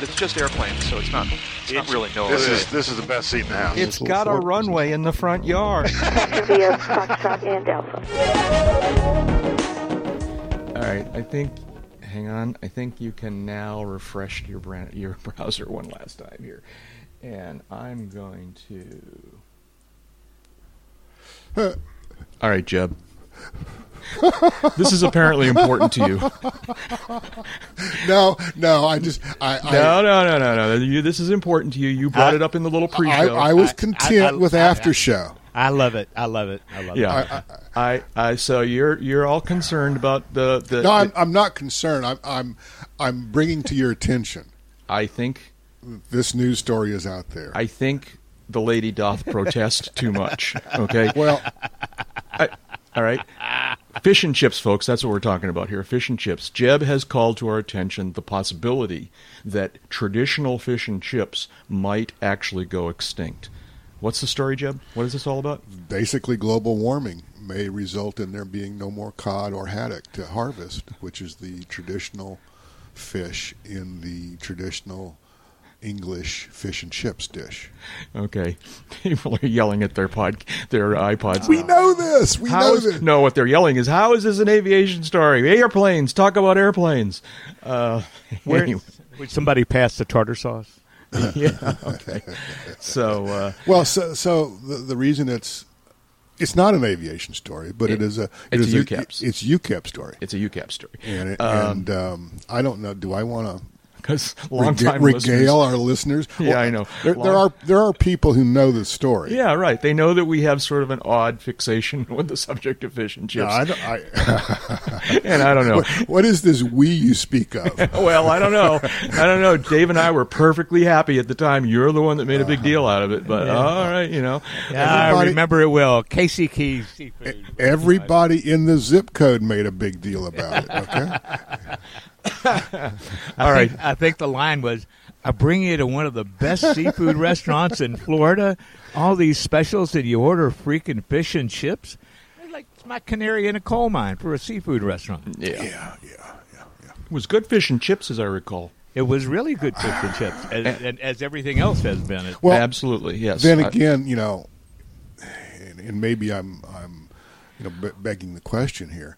but it's just airplanes, so it's not. It's, not really NOAA. This is this is the best seat in the house. It's got a runway in the front yard. via Foxtrot and Alpha. All right, I think. Hang on. I think you can now refresh your brand, your browser one last time here, and I'm going to. All right, Jeb. this is apparently important to you. No, no, I just I I, No, no, no, no, no. You, this is important to you. You brought I- it up in the little pre-show. I was content I- I- with after show. I love it. I love it. I love it. yeah, I, I, so you're you're all concerned about the the. No, I'm I'm not concerned. I'm I'm I'm bringing to your attention I think this news story is out there. I think the lady doth protest too much. Okay. well, All right. Fish and chips, folks. That's what we're talking about here. Fish and chips. Jeb has called to our attention the possibility that traditional fish and chips might actually go extinct. What's the story, Jeb? What is this all about? basically global warming may result in there being no more cod or haddock to harvest, which is the traditional fish in the traditional English fish and chips dish. Okay. People are yelling at their pod, their iPods. We know this. We How know is- this. no, what they're yelling is, "How is this an aviation story? Airplanes. Talk about airplanes." Uh, Where, anyway. would somebody pass the tartar sauce? yeah. Okay. So uh, Well, so so the, the reason it's it's not an aviation story, but it is a it It's is a UCAPS. it's UCAP story. it's a UCAP story. And, it, Um, and um, I don't know. Do I want to because long rega- time regale our listeners? Yeah, I know. There, there are there are people who know this story. Yeah, right. They know that we have sort of an odd fixation with the subject of fish and No, chips, I don't, I, and I don't know. what, what is this we you speak of? well, I don't know. I don't know. Dave and I were perfectly happy at the time. You're the one that made a big uh-huh. deal out of it, but all right, you know. Yeah, I remember it well. Casey Keys Seafood. Everybody in the zip code made a big deal about it. Okay, All right. I think the line was, "I bring you to one of the best seafood restaurants in Florida. All these specials, and you order freaking fish and chips. It's like it's my canary in a coal mine for a seafood restaurant. Yeah. yeah, yeah, yeah, yeah. It was good fish and chips, as I recall. It was really good fish and chips, as, and, as everything else has been. It, Well, Absolutely, yes. then I- again, you know, and, and maybe I'm I'm you know be- begging the question here,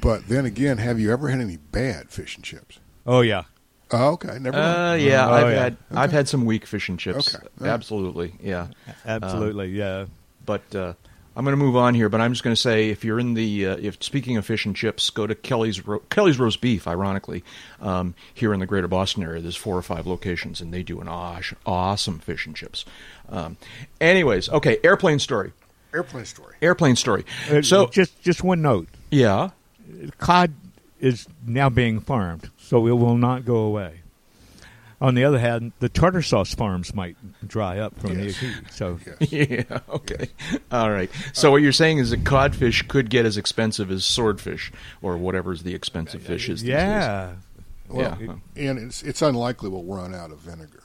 but then again, have you ever had any bad fish and chips? oh yeah, Oh, okay, never uh, yeah, Oh, I've yeah. had I've had some weak fish and chips. Okay. All right. Absolutely, yeah. absolutely, yeah. But uh, I'm going to move on here. But I'm just going to say, if you're in the, uh, if speaking of fish and chips, go to Kelly's Ro- Kelly's Roast Beef. Ironically, um, here in the Greater Boston area, there's four or five locations, and they do an aw- awesome fish and chips. Um, anyways, okay, airplane story. Airplane story. Airplane story. Uh, So just just one note: yeah, cod is now being farmed, so it will not go away. On the other hand, the tartar sauce farms might dry up from Yes. the heat. So Yes. yeah, okay, all right. So what you're saying is that codfish could get as expensive as swordfish or whatever's the expensive fish is. these days. yeah, Well, Yeah. and it's it's unlikely we'll run out of vinegar.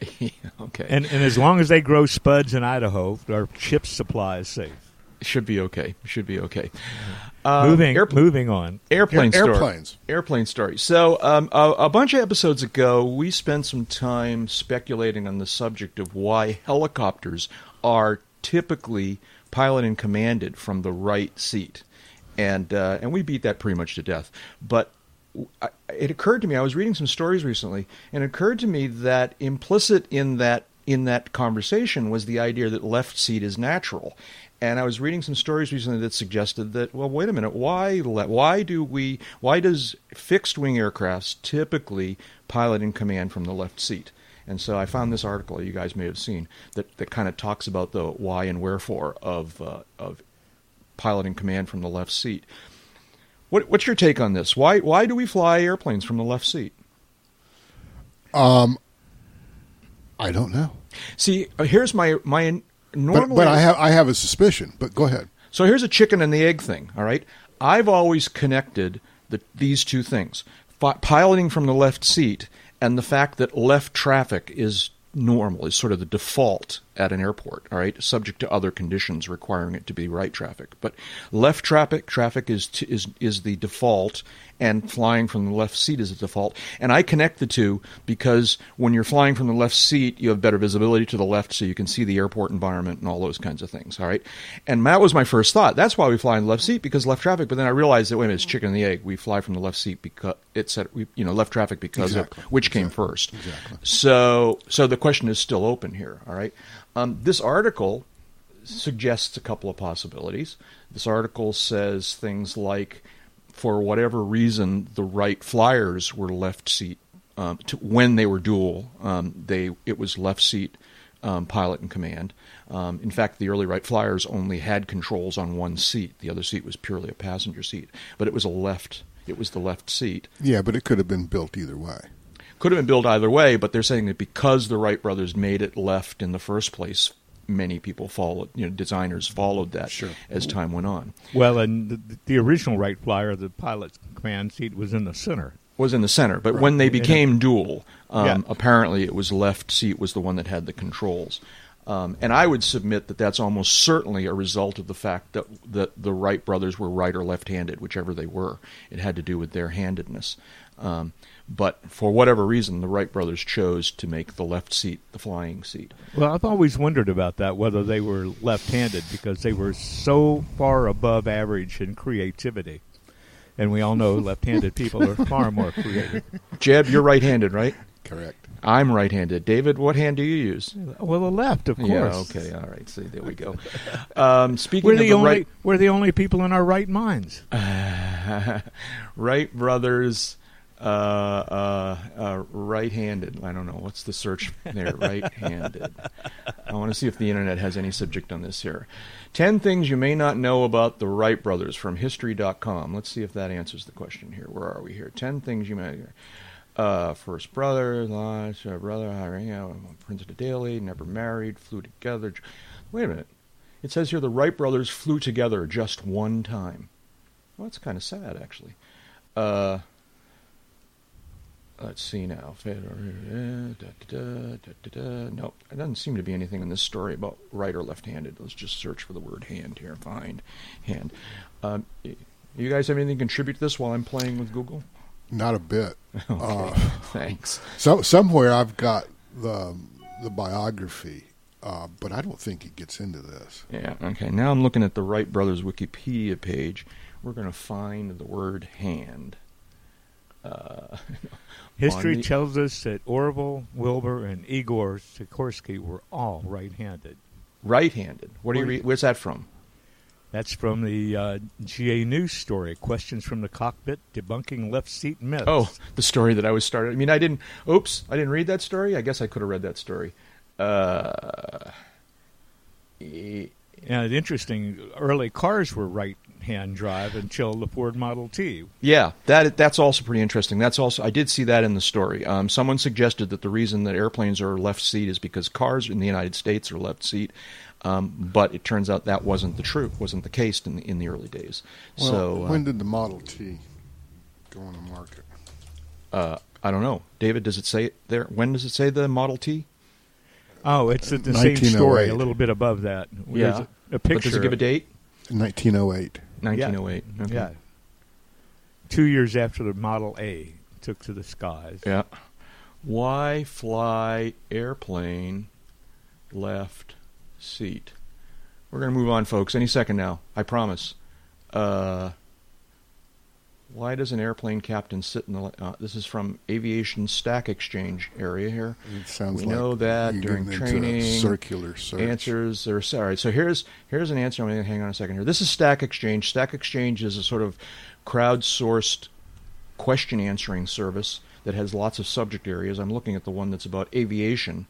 Yeah, okay. and and as long as they grow spuds in Idaho, our chip supply is safe. should be okay. Should be okay. Moving airpl- moving on. airplane Air- story. airplanes. Airplane story. So, um, a, a bunch of episodes ago, we spent some time speculating on the subject of why helicopters are typically piloted and commanded from the right seat, and uh, and we beat that pretty much to death. But I, it occurred to me. I was reading some stories recently, and it occurred to me that implicit in that in that conversation was the idea that left seat is natural. And I was reading some stories recently that suggested that well, wait a minute, why le- why do we why does fixed wing aircrafts typically pilot in command from the left seat? And so I found this article you guys may have seen that, that kind of talks about the why and wherefore of uh, of piloting command from the left seat. What, what's your take on this? Why why do we fly airplanes from the left seat? Um, I don't know, See, uh, here's my my normally. but I have I have a suspicion. But go ahead. so here's a chicken and the egg thing. All right, I've always connected the, these two things: Fi- piloting from the left seat and the fact that left traffic is normal, is sort of the default at an airport. All right, subject to other conditions requiring it to be right traffic. But left traffic traffic is t- is is the default, and flying from the left seat is the default. And I connect the two because when you're flying from the left seat, you have better visibility to the left, so you can see the airport environment and all those kinds of things. All right, and that was my first thought. That's why we fly in the left seat because left traffic. But then I realized that wait a minute, it's chicken and the egg. We fly from the left seat because it's at we you know left traffic because Exactly. of which came first. Exactly. So so the question is still open here. All right, um, this article suggests a couple of possibilities. This article says things like, for whatever reason, the Wright flyers were left seat um, to, when they were dual. Um, they it was left seat um, pilot in command. Um, in fact, the early Wright flyers only had controls on one seat. The other seat was purely a passenger seat, but it was a left. It was the left seat. Yeah, but it could have been built either way. Could have been built either way, but they're saying that because the Wright brothers made it left in the first place, many people followed. You know, designers followed that Sure. as time went on. Well, and the, the original Wright Flyer, the pilot's command seat was in the center. Was in the center, but when they became dual, um, Yeah. apparently it was left seat was the one that had the controls. Um, and I would submit that that's almost certainly a result of the fact that, that the Wright brothers were right or left-handed, whichever they were. It had to do with their handedness. Um, but for whatever reason, the Wright brothers chose to make the left seat the flying seat. Well, I've always wondered about that, whether they were left-handed, because they were so far above average in creativity. And we all know left-handed people are far more creative. Jeb, you're right-handed, right? Correct. I'm right-handed. David, what hand do you use? Well, the left, of course. Yeah. Okay. All right. See, there we go. Um, speaking We're of the, the only right, we're the only people in our right minds. Wright brothers, uh, uh, uh, right-handed. I don't know what's the search there. Right-handed. I want to see if the internet has any subject on this here. Ten things you may not know about the Wright brothers from History.com. Let's see if that answers the question here. Where are we here? Ten things you may. Uh, first brother, last uh, brother, hiring, Prince of the Daily, never married, flew together. Wait a minute. It says here the Wright brothers flew together just one time. Well, that's kind of sad, actually. Uh, let's see now. Nope, there doesn't seem to be anything in this story about right or left-handed. Let's just search for the word hand here. Find hand. Um, you guys have anything to contribute to this while I'm playing with Google? Not a bit. Okay, Uh, thanks. so somewhere I've got the the biography, uh, but I don't think it gets into this. Yeah. Okay. Now I'm looking at the Wright brothers Wikipedia page. We're going to find the word hand. Uh, History the- tells us that Orville, Wilbur, and Igor Sikorsky were all right-handed. right-handed. What do you read? Where's that from? That's from the uh, GA News story. Questions from the cockpit debunking left seat myths. Oh, the story that I was started. I mean, I didn't. Oops, I didn't read that story. I guess I could have read that story. Uh, and interesting. Early cars were right-hand drive until the Ford Model T. yeah, that that's also pretty interesting. That's also I did see that in the story. Um, someone suggested that the reason that airplanes are left seat is because cars in the United States are left seat. Um, but it turns out that wasn't the truth. Wasn't the case in the in the early days. Well, so uh, when did the Model T go on the market? uh, I don't know, David. Does it say it there? When does it say the Model T? Oh, it's the same story, a little bit above that. Yeah, a, a But picture. does it give a date? 1908. 1908. Okay. Yeah. Two years after the Model A took to the skies. Yeah. Why fly airplane left seat? We're going to move on, folks. Any second now. I promise. Uh, why does an airplane captain sit in the? Uh, this is from Aviation Stack Exchange area here. It sounds like. We like know that during getting into a training, circular search. Answers all right. So here's here's an answer. I'm going to hang on a second here. This is Stack Exchange. Stack Exchange is a sort of crowdsourced question answering service that has lots of subject areas. I'm looking at the one that's about aviation,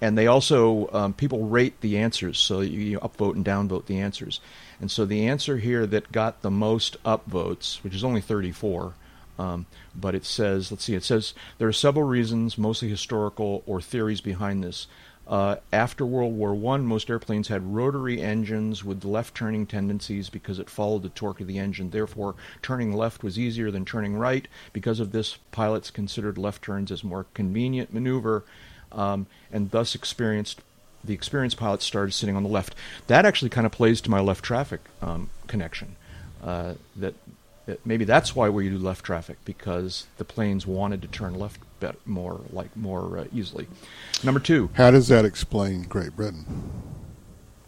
and they also um, people rate the answers, so you, you upvote and downvote the answers. And so the answer here that got the most upvotes, which is only 34, um, but it says, let's see, it says there are several reasons, mostly historical or theories behind this. Uh, after World War One, most airplanes had rotary engines with left-turning tendencies because it followed the torque of the engine. Therefore, turning left was easier than turning right. Because of this, pilots considered left turns as more convenient maneuver, um, and thus experienced the experienced pilots started sitting on the left. That actually kind of plays to my left traffic um, connection. Uh, that, that maybe that's why we do left traffic because the planes wanted to turn left bet- more like more uh, easily. Number two, How does that explain Great Britain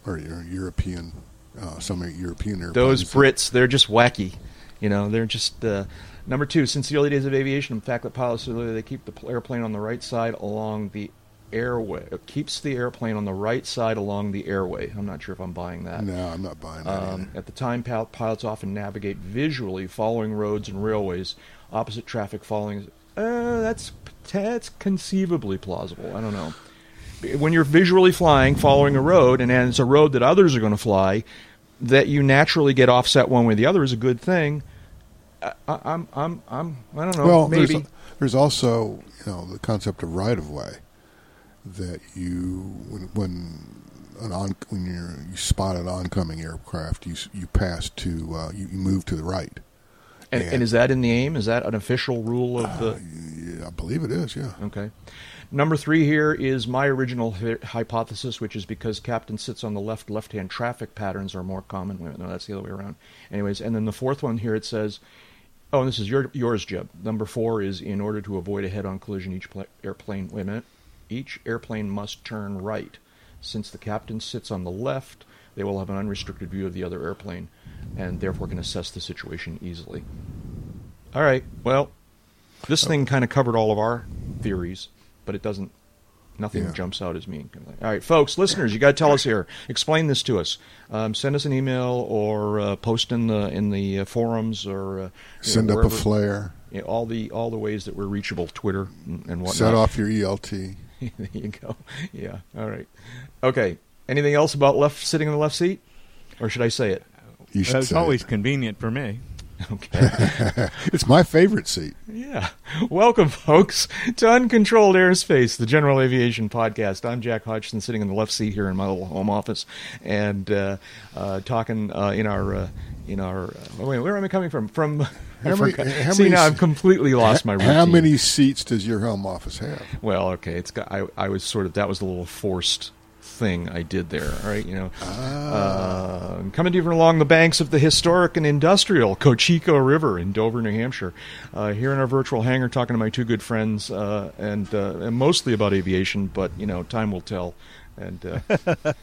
or your European? Uh, some European airplanes. those Brits, they're just wacky. You know, they're just uh, number two. Since the early days of aviation, the fact that pilots they keep the airplane on the right side along the airway it keeps the airplane on the right side along the airway. I'm not sure if I'm buying that. No, I'm not buying that. Um, at the time, pil- pilots often navigate visually, following roads and railways, opposite traffic following. Uh, that's that's conceivably plausible. I don't know. When you're visually flying, following a road, and it's a road that others are going to fly, that you naturally get offset one way or the other is a good thing. I, I, I'm, I'm, I'm, I don't know. well, maybe there's, there's also you know the concept of right of way that you when, when an on when you spot an oncoming aircraft, you you pass to uh, you, you move to the right. and, and is that in the AIM? Is that an official rule of the? Yeah, I believe it is. Yeah. Okay. Number three here is my original hy- hypothesis, which is because captain sits on the left, left-hand traffic patterns are more common. Wait, No, that's the other way around. Anyways, and then the fourth one here it says, oh, and this is your, yours, Jeb. Number four is in order to avoid a head-on collision, each pla- airplane. Wait a minute. Each airplane must turn right. Since the captain sits on the left, they will have an unrestricted view of the other airplane, and therefore can assess the situation easily. All right. Well, this thing kind of covered all of our theories, but it doesn't. Nothing Yeah. jumps out as me. All right, folks, listeners, you got to tell us here. Explain this to us. Um, send us an email or uh, post in the in the uh, forums or uh, Send know, up a flare. you know, all the all the ways that we're reachable, Twitter and, and whatnot. Set off your ELT. there you go. Yeah. All right. Okay. Anything else about left sitting in the left seat, or should I say it? You should That's say always it. convenient for me. Okay. It's my favorite seat. Yeah. Welcome, folks, to Uncontrolled Airspace, the General Aviation Podcast. I'm Jack Hodgson, sitting in the left seat here in my little home office, and uh, uh, talking uh, in our uh, in our. Uh, wait, where am I coming from? From. How many- how See many now, I've completely lost my routine. How many seats does your home office have? Well, okay, it's got. I, I was sort of that was a little forced thing I did there. All right, you know, uh, I'm coming to you from along the banks of the historic and industrial Cocheco River in Dover, New Hampshire. Uh, here in our virtual hangar, talking to my two good friends, uh, and, uh, and mostly about aviation. But you know, time will tell. And uh,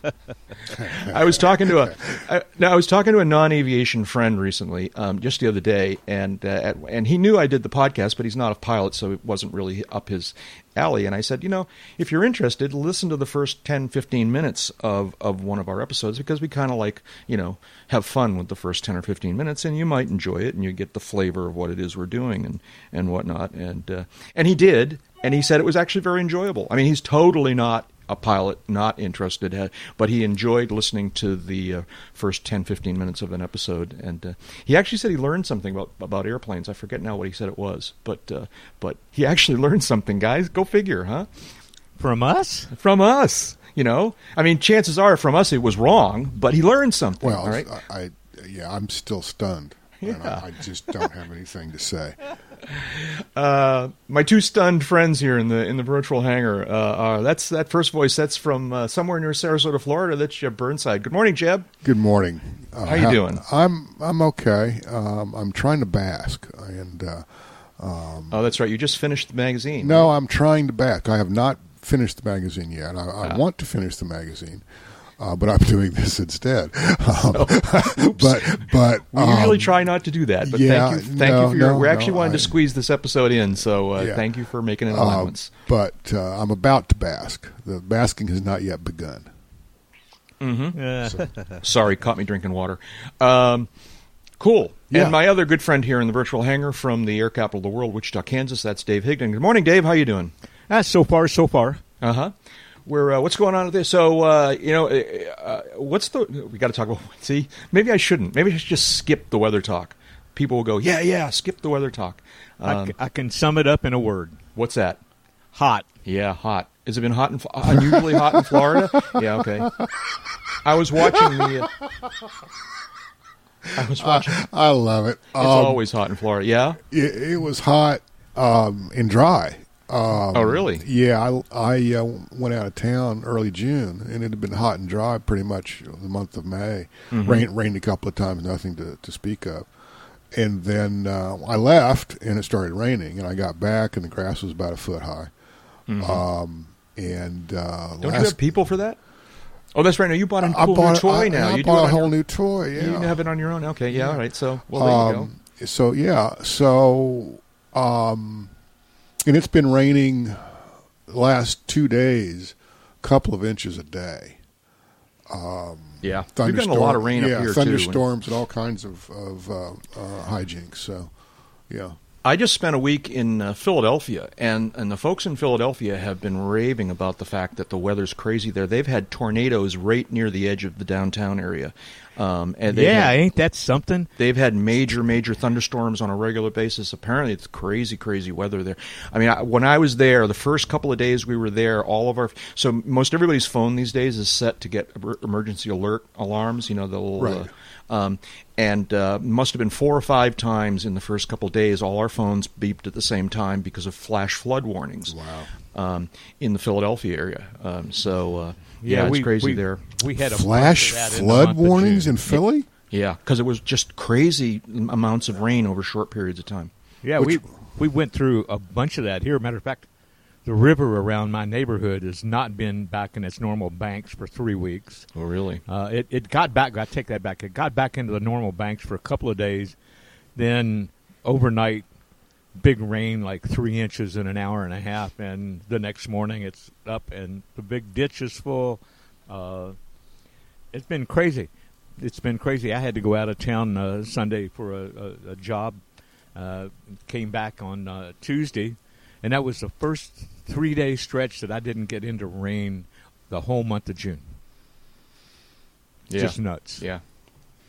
I was talking to a I, no, I was talking to a non-aviation friend recently, um, just the other day, and uh, at, and he knew I did the podcast, but he's not a pilot, so it wasn't really up his alley. And I said, you know, if you're interested, listen to the first 10, 15 minutes of of one of our episodes because we kind of like you know have fun with the first ten or fifteen minutes, and you might enjoy it, and you get the flavor of what it is we're doing and and whatnot. And uh, and he did, and he said it was actually very enjoyable. I mean, he's totally not a pilot, not interested, uh, but he enjoyed listening to the uh, first 10, 15 minutes of an episode. And uh, he actually said he learned something about, about airplanes. I forget now what he said it was, but uh, but he actually learned something, guys. Go figure, huh? From us? From us, you know. I mean, chances are from us it was wrong, but he learned something. Well, all right. I, I yeah, I'm still stunned. And Yeah. I, I just don't have anything to say. Uh, my two stunned friends here in the in the virtual hangar. Uh, are, that's that first voice. That's from uh, somewhere near Sarasota, Florida. That's Jeb Burnside. Good morning, Jeb. Good morning. Uh, How you doing? I'm I'm okay. Um, I'm trying to bask, and uh, Oh, that's right. You just finished the magazine. no, I'm trying to bask. I have not finished the magazine yet. I, I Ah. want to finish the magazine, uh, but I'm doing this instead. Um, but but We usually um, try not to do that, but yeah, thank you. Thank no, you for your. no, we actually no, wanted to squeeze this episode in, so uh, Yeah. thank you for making an uh, allowance. but uh, I'm about to bask. The basking has not yet begun. Uh, Sorry, caught me drinking water. Um, cool. Yeah. And my other good friend here in the virtual hangar from the air capital of the world, Wichita, Kansas. That's Dave Higdon. Good morning, Dave. How you doing? ah, so far, so far. Uh huh. We're uh, what's going on with this? So uh, you know, uh, uh, what's the? We got to talk about. See, maybe I shouldn't. Maybe I should just skip the weather talk. People will go, yeah, yeah, skip the weather talk. I Um, c- I, can sum it up in a word: what's that? hot. Yeah, hot. Has it been hot in Fl- unusually hot in Florida? Yeah, okay. I was watching the. Uh, I was watching. I love it. it's always hot in Florida. Yeah. it, it was hot um, and dry. Oh, really? Yeah, I, I uh, went out of town early June, and it had been hot and dry pretty much the month of May. Mm-hmm. Rain, rained a couple of times, nothing to, to speak of. And then uh, I left, and it started raining, and I got back, and the grass was about a foot high. Um, and uh, Mm-hmm. Don't last, you have people for that? Oh, that's right. Now you bought a cool bought new toy I, now. I you bought a whole your- new toy. Yeah, You have it on your own. Okay, yeah, all right. So, well, there you go. Um, So yeah, so um, and it's been raining the last two days, a couple of inches a day. Yeah, we've gotten a lot of rain yeah, up here thunderstorms and all kinds of of uh, uh, hijinks. So yeah, I just spent a week in uh, Philadelphia, and, and the folks in Philadelphia have been raving about the fact that the weather's crazy there. They've had tornadoes right near the edge of the downtown area. Um, and Yeah, had, ain't that something? they've had major, major thunderstorms on a regular basis. Apparently, it's crazy, crazy weather there. I mean, I, when I was there, the first couple of days we were there, all of our so most everybody's phone these days is set to get emergency alert alarms. You know, the little. Right. Uh, um, and uh, must have been four or five times in the first couple of days. All our phones beeped at the same time because of flash flood warnings. Wow. Um, in the Philadelphia area, um, so uh, yeah, it's we, crazy we, there. We had a flash bunch in flood warnings in Philly. Yeah, because it was just crazy amounts of rain over short periods of time. Yeah, Which- we we went through a bunch of that here. Matter of fact, the river around my neighborhood has not been back in its normal banks for three weeks. Oh, really? Uh, it it got back. I take that back. It got back into the normal banks for a couple of days. Then overnight, big rain, like three inches in an hour and a half, and the next morning it's up and the big ditch is full. Uh, it's been crazy. It's been crazy. I had to go out of town uh, Sunday for a, a, a job. Uh, came back on uh, Tuesday, and that was the first three day stretch that I didn't get into rain the whole month of June. Yeah. Just nuts. Yeah.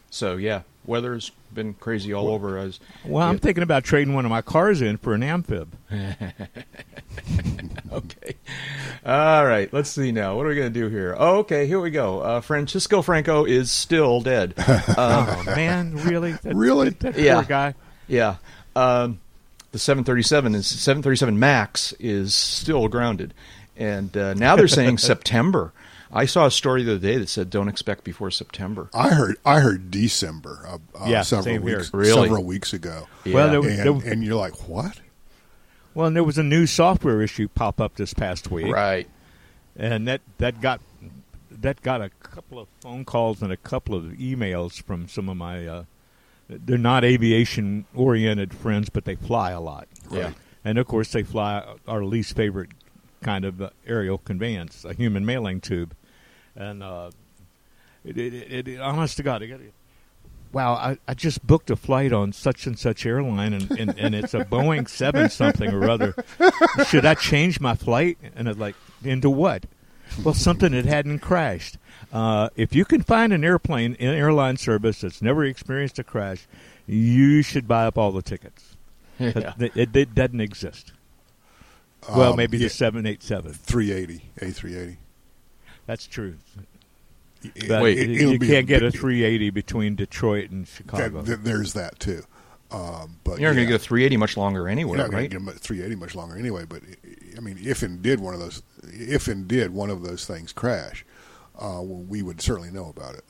So yeah, weather's been crazy all over. As Well, I'm Yeah. thinking about trading one of my cars in for an amphib. okay. All right. Let's see now. What are we going to do here? Oh, okay. Here we go. Uh, Francisco Franco is still dead. Uh, Oh man, really? That, Really? That, that Yeah. poor guy. yeah. Um, the 737 is 737 Max is still grounded, and uh, now they're saying September. I saw a story the other day that said don't expect before September. I heard I heard December uh, uh, Yeah, several weeks Really? several weeks ago. Well, there and, there- and you're like, what? Well, and there was a new software issue pop up this past week, right. and that that got that got a couple of phone calls and a couple of emails from some of my. Uh, they're not aviation oriented friends, but they fly a lot. Yeah. And of course, they fly our least favorite kind of uh, aerial conveyance, a human mailing tube. And uh, it, it, it, it, honest to God, it, it- wow, I, I just booked a flight on such and such airline, and, and, and it's a Boeing 7 something or other. Should I change my flight? And it's like, into what? Well, something that hadn't crashed. Uh, if you can find an airplane in airline service that's never experienced a crash, you should buy up all the tickets. Yeah. It, it, it doesn't exist. Well, Um, maybe yeah, the 787. 380, A380. That's true. It- But Wait, you, it'll you can't get a 380 between Detroit and Chicago. that- that- there's that too. Um, but You're not going to get a 380 much longer anyway. You're not going right? to get them 380 much longer anyway. But I mean, if and did one of those, if and did one of those things crash, uh, well, we would certainly know about it.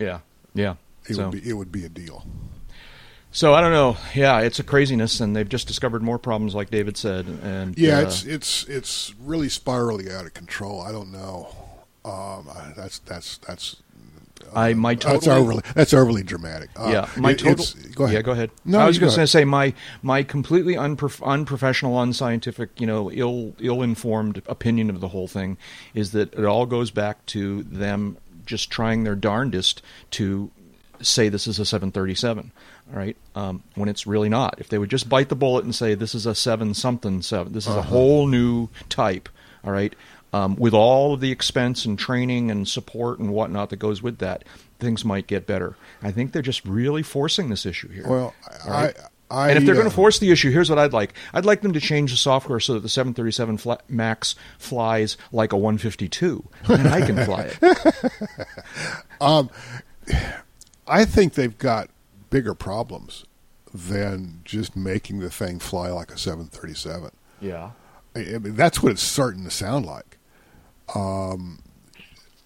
Yeah. Yeah. It so, would be it would be a deal. So I don't know. Yeah, it's a craziness, and they've just discovered more problems, like David said. And Yeah, uh, it's it's it's really spiraling out of control. I don't know. Um, that's that's that's. I my That's overly that's overly dramatic. Uh, yeah, my it- total. go ahead. Yeah, go ahead. No, I was going to say my my completely unprof- unprofessional, unscientific, you know, ill ill informed opinion of the whole thing is that it all goes back to them just trying their darndest to say this is a 737. All right, um, when it's really not. If they would just bite the bullet and say this is a seven something seven, this is a whole new type. All right. Um, with all of the expense and training and support and whatnot that goes with that, things might get better. I think they're just really forcing this issue here. Well, right? I, I and if they're uh, going to force the issue, here's what I'd like. I'd like them to change the software so that the 737 fla- Max flies like a 152, and I can fly it. I think they've got bigger problems than just making the thing fly like a 737. Yeah. I I mean, that's what it's starting to sound like. Um,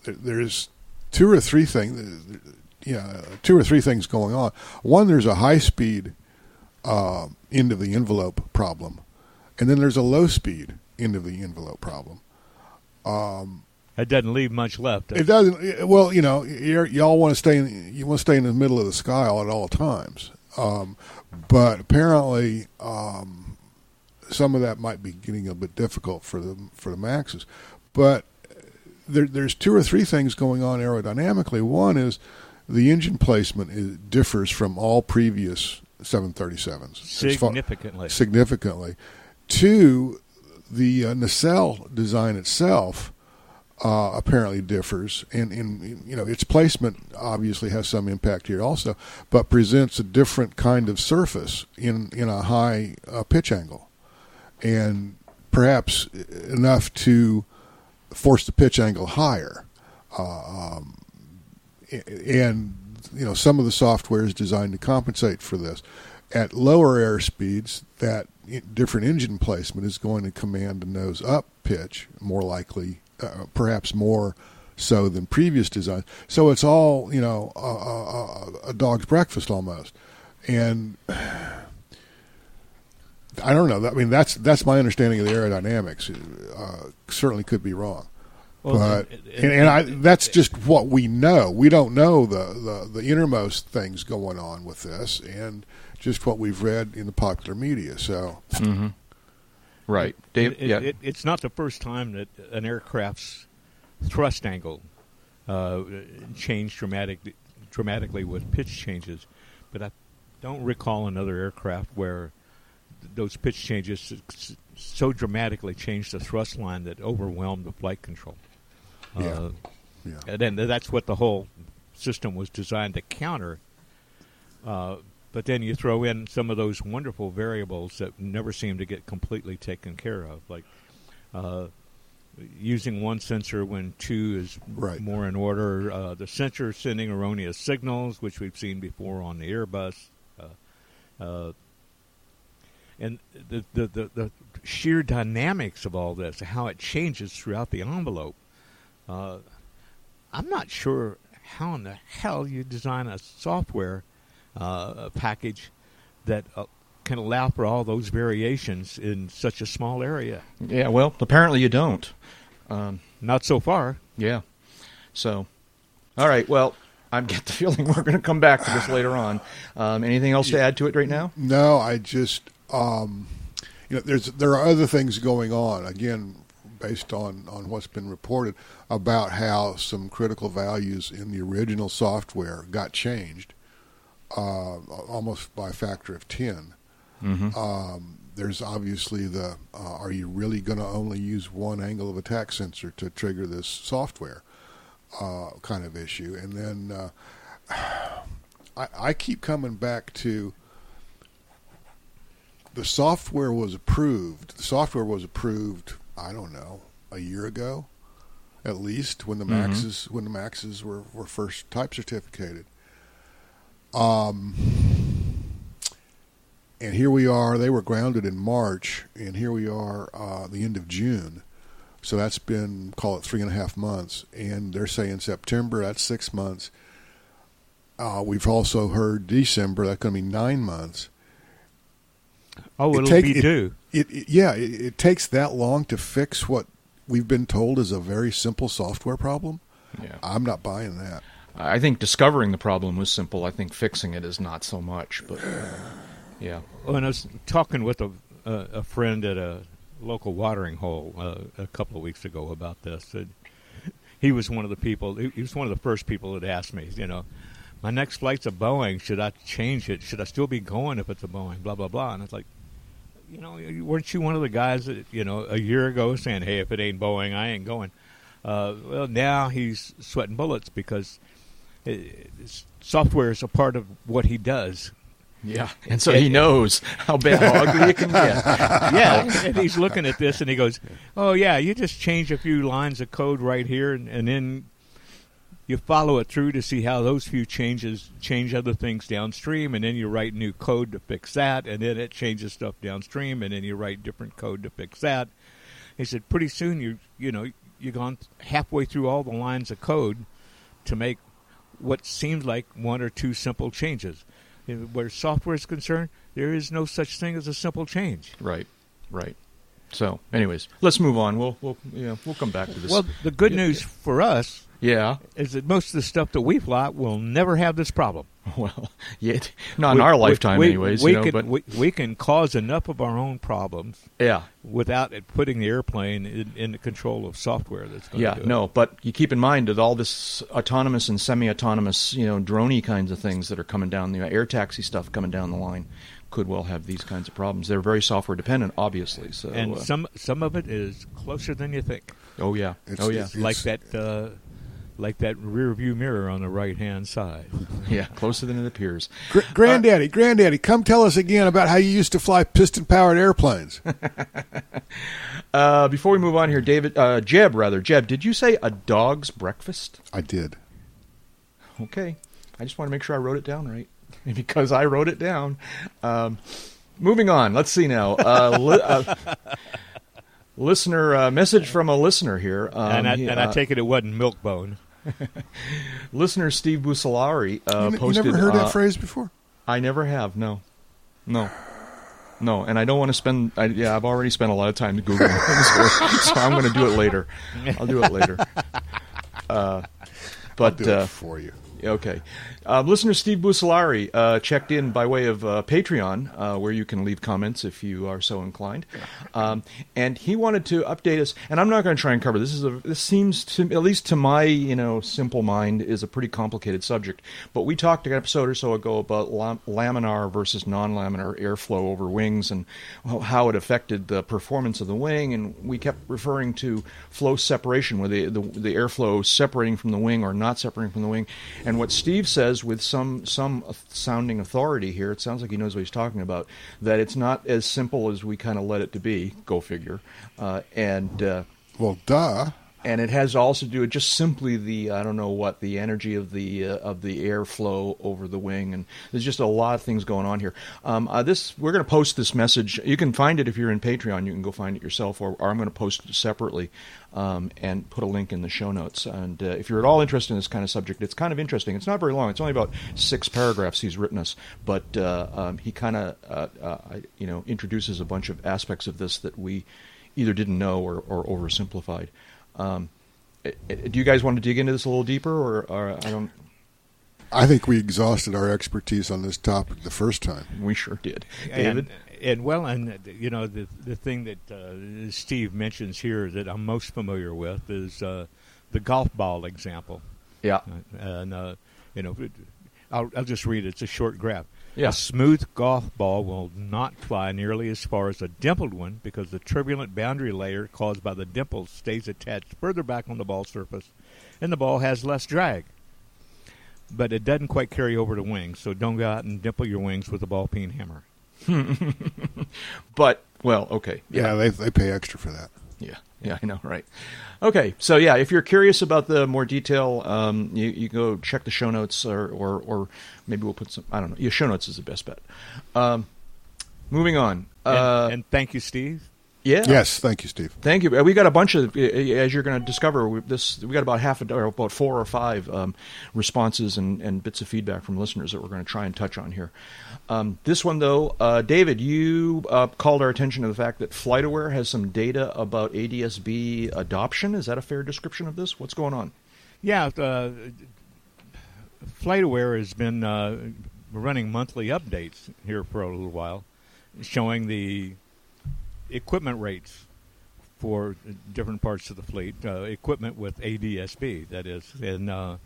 there- there's two or three things, yeah, two or three things going on. One, there's a high speed uh, end of the envelope problem, and then there's a low speed end of the envelope problem. That doesn't leave much left. It doesn't. Well, you know, you're, y'all want to stay. In, you want to stay in the middle of the sky at all times. Um, but apparently, um, some of that might be getting a bit difficult for the for the Maxes. But there, there's two or three things going on aerodynamically. One is the engine placement is, differs from all previous 737s As far- significantly. significantly. Two, the uh, nacelle design itself uh, apparently differs, and in you know its placement obviously has some impact here also, but presents a different kind of surface in in a high uh, pitch angle, and perhaps enough to force the pitch angle higher. Um, and you know some of the software is designed to compensate for this. At lower air speeds, that different engine placement is going to command a nose up pitch more likely, uh, perhaps more so than previous designs. So it's all you know a, a, a dog's breakfast almost, and I don't know. I mean, that's that's my understanding of the aerodynamics. Uh, certainly could be wrong Well, but and- and, and I, that's just what we know. We don't know the, the, the innermost things going on with this, and just what we've read in the popular media. So, Right. Dave, It- it- yeah. it- it's not the first time that an aircraft's thrust angle uh, changed dramatic, dramatically with pitch changes, but I don't recall another aircraft where those pitch changes s- s- so dramatically changed the thrust line that overwhelmed the flight control. Yeah. Uh, yeah. and then that's what the whole system was designed to counter. Uh, but then you throw in some of those wonderful variables that never seem to get completely taken care of, like uh, using one sensor when two is Right. more in order. Uh, the sensor sending erroneous signals, which we've seen before on the Airbus. Uh, uh, and the, the, the, the sheer dynamics of all this, how it changes throughout the envelope. Uh, I'm not sure how in the hell you design a software uh, package that uh, can allow for all those variations in such a small area. yeah, well, apparently you don't. Um, Not so far. yeah. So, all right. Well, I get the feeling we're going to come back to this later on. Um, anything else to add to it right now? No, I just um, you know there's there are other things going on again based on on what's been reported about how some critical values in the original software got changed uh, almost by a factor of 10 Um, there's obviously the uh, are you really going to only use one angle of attack sensor to trigger this software uh, kind of issue, and then uh, I, I keep coming back to the software was approved. The software was approved. I don't know a year ago, at least when the maxes when the maxes were, were first type certificated. Um, and here we are. They were grounded in March, and here we are, uh, the end of June. So that's been call it three and a half months, and they're saying September. That's six months. Uh, we've also heard December. That's going to be nine months. Oh, It it'll take- be it- due. It, it yeah, it, it takes that long to fix what we've been told is a very simple software problem. Yeah. I'm not buying that. I think discovering the problem was simple. I think fixing it is not so much. But yeah. When I was talking with a, a, friend at a local watering hole uh, a couple of weeks ago about this, and he was one of the people. He was one of the first people that asked me, you know, my next flight's a Boeing. Should I change it? Should I still be going if it's a Boeing? Blah blah blah. And it's like, you know, weren't you one of the guys that you know a year ago saying, hey, if it ain't Boeing, I ain't going. Uh, well, now he's sweating bullets because it, Uh, software is a part of what he does. Yeah. And so he knows how bad, how ugly it can get. yeah, and he's looking at this and he goes, "Oh yeah, you just change a few lines of code right here, and, and then you follow it through to see how those few changes change other things downstream, and then you write new code to fix that, and then it changes stuff downstream, and then you write different code to fix that. He said, pretty soon you you know you've gone halfway through all the lines of code to make what seems like one or two simple changes. Where software is concerned, there is no such thing as a simple change. Right, right. So, anyways, let's move on. We'll we'll yeah we'll come back to this. Well, the good news for us yeah. is that most of the stuff that we fly will never have this problem. Well, yeah, not in We- our we- lifetime, we, anyways. We you know, can but we, we can cause enough of our own problems yeah, without it putting the airplane in, in the control of software that's going yeah, to do no. But you keep in mind that all this autonomous and semi-autonomous, you know, droney kinds of things that are coming down the air taxi stuff coming down the line could well have these kinds of problems. They're very software dependent, obviously. So. And uh, some some of it is closer than you think. oh yeah, It's- oh yeah, it's- like that uh, like that rear view mirror on the right hand side. yeah, closer than it appears. Gr- granddaddy, granddaddy, come tell us again about how you used to fly piston-powered airplanes. Uh, before we move on here, David, uh, Jeb, rather, Jeb, did you say a dog's breakfast? I did. Okay. I just want to make sure I wrote it down right. because I wrote it down. Um, moving on. Let's see now. Uh, li- uh, listener, uh, message from a listener here. Um, and I, and uh, I take it it wasn't Milkbone. listener Steve Busolari uh, you, n- you never heard uh, that phrase before? I never have. No, no, no. And I don't want to spend. I, yeah, I've already spent a lot of time googling things here, so I'm going to do it later. I'll do it later. Uh, but Do uh, it for you. Okay. Um, listener Steve Busolari uh, checked in by way of uh, Patreon, uh, where you can leave comments if you are so inclined. Um, and he wanted to update us. And I'm not going to try and cover this. Is a, this seems to, at least to my you know simple mind, is a pretty complicated subject. But we talked an episode or so ago about lam- laminar versus non-laminar airflow over wings and how- how it affected the performance of the wing. And we kept referring to flow separation, where the, the the airflow separating from the wing or not separating from the wing. And what Steve says with some some sounding authority here, it sounds like he knows what he's talking about. That it's not as simple as we kind of let it to be. Go figure. Uh, and uh, Well, duh. And it has also to do with just simply the I don't know what the energy of the uh, of the airflow over the wing, and there's just a lot of things going on here. Um, uh, this we're going to post this message. You can find it if you're in Patreon. You can go find it yourself, or, or I'm going to post it separately um, and put a link in the show notes. And uh, if you're at all interested in this kind of subject, it's kind of interesting. It's not very long. It's only about six paragraphs he's written us, but uh, um, he kind of uh, uh, you know introduces a bunch of aspects of this that we either didn't know or, or oversimplified. Um, eh, eh, do you guys want to dig into this a little deeper, or, or I don't? I think we exhausted our expertise on this topic the first time. We sure did, David. And, and well, and uh, you know the the thing that uh, Steve mentions here that I'm most familiar with is uh, the golf ball example. yeah, And uh, you know, I'll, I'll just read it. It's a short graph. Yeah. A smooth golf ball will not fly nearly as far as a dimpled one because the turbulent boundary layer caused by the dimple stays attached further back on the ball surface, and the ball has less drag. But it doesn't quite carry over to wings, so don't go out and dimple your wings with a ball peen hammer. but well, okay, Yeah, they they pay extra for that. Yeah, yeah, I know, right? Okay, so yeah, if you're curious about the more detail, um, you you go check the show notes, or or, or maybe we'll put some. I don't know. Your show notes is the best bet. Um, moving on. And, Uh, and thank you, Steve. Yeah. Yes, thank you, Steve. Thank you. We got a bunch of, as you're going to discover, we, this we got about half a or about four or five um, responses and, and bits of feedback from listeners that we're going to try and touch on here. Um, this one, though, uh, David, you uh, called our attention to the fact that FlightAware has some data about ADSB adoption. Is that a fair description of this? What's going on? Yeah, uh, FlightAware has been uh, running monthly updates here for a little while, showing the equipment rates for different parts of the fleet, uh, equipment with ADSB, that is. And uh,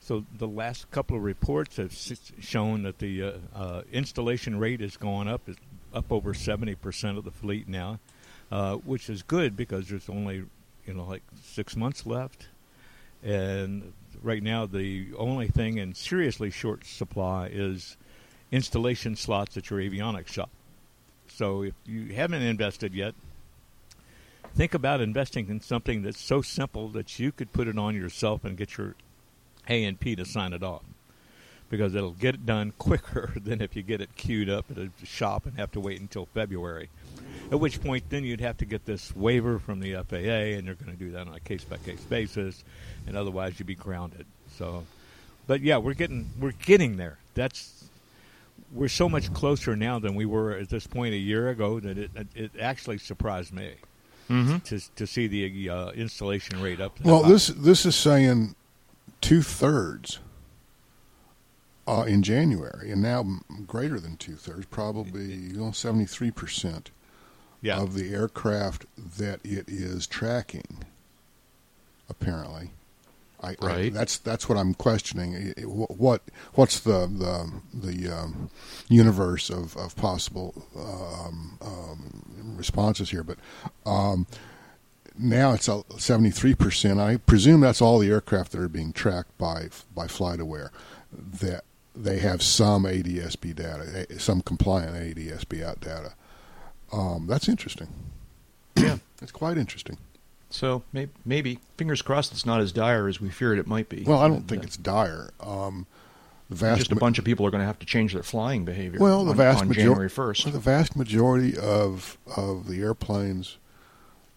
so the last couple of reports have shown that the uh, uh, installation rate has gone up, it's up over 70% of the fleet now, uh, which is good because there's only, you know, like six months left and right now the only thing in seriously short supply is installation slots at your avionics shop. So if you haven't invested yet, think about investing in something that's so simple that you could put it on yourself and get your A and P to sign it off because it'll get it done quicker than if you get it queued up at a shop and have to wait until February. At which point, then you'd have to get this waiver from the FAA, and they're going to do that on a case by case basis, and otherwise you'd be grounded. So, but yeah, we're getting we're getting there. That's we're so much closer now than we were at this point a year ago that it it actually surprised me Mm-hmm. to to see the uh, installation rate up. Well, this this is saying two thirds uh, in January, and now greater than two thirds, probably seventy three percent of the aircraft that it is tracking. Apparently, I, I- Right. that's that's what I'm questioning. I- I- What what's the the the um, universe of of possible um, um, responses here? But um, now it's seventy three percent. I presume that's all the aircraft that are being tracked by by FlightAware. That they have some ADSB data, eh, some compliant ADSB out data. Um, that's interesting. Yeah. It's quite interesting. So maybe, maybe fingers crossed it's not as dire as we feared it might be. Well, I don't And, think uh, it's dire. Um, the vast just a ma- bunch of people are going to have to change their flying behavior. Well, the on, vast on major- January first. The vast majority of of the airplanes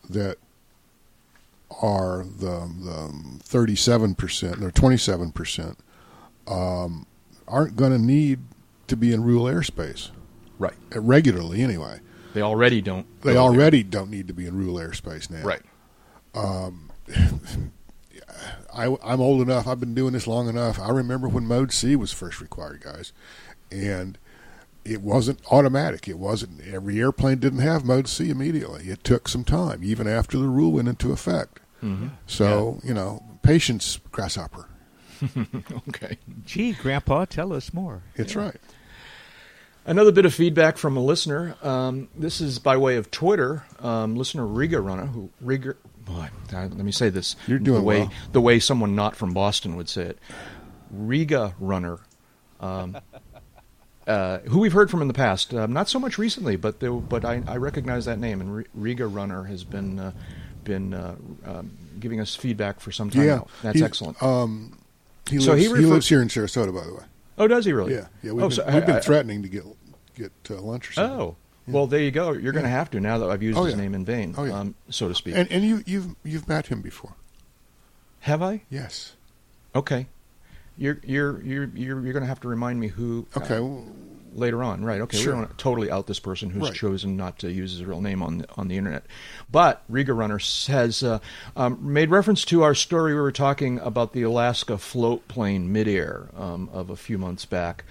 that are the the thirty seven percent or twenty seven percent um, aren't going to need to be in rural airspace Right. regularly anyway. They already don't. They go there. already don't need to be in rural airspace now. Right. I, I'm old enough. I've been doing this long enough. I remember when Mode C was first required, guys, and it wasn't automatic. It wasn't every airplane didn't have Mode C immediately. It took some time, even after the rule went into effect. Mm-hmm. So you know, patience, grasshopper. Okay. Gee, Grandpa, tell us more. It's right. Another bit of feedback from a listener. Um, this is by way of Twitter. Um, listener Riga Runner, who Riga. Boy, uh, let me say this. You're doing the way well. the way someone not from Boston would say it. Riga Runner, um, uh, who we've heard from in the past, um, not so much recently, but there, but I, I recognize that name, and R- Riga Runner has been uh, been uh, um, giving us feedback for some time yeah, now. That's excellent. Um, he So lives, he he, lives here in Sarasota, by the way. oh, does he really? Yeah, yeah. We've oh, been, so we've I- been I- threatening to get get uh, lunch or something. Oh, well, there you go. You're going to have to now that I've used Oh, his yeah. name in vain, Oh, yeah. um, so to speak. And and you you've you've met him before. have I? Yes. Okay. You're you're you're you're, you're going to have to remind me who. uh, Okay. well, later on, right? Okay, Sure. we don't to totally out this person who's Right. chosen not to use his real name on the, on the internet. But Riga Runner has uh, um, made reference to our story we were talking about the Alaska float plane midair um, of a few months back.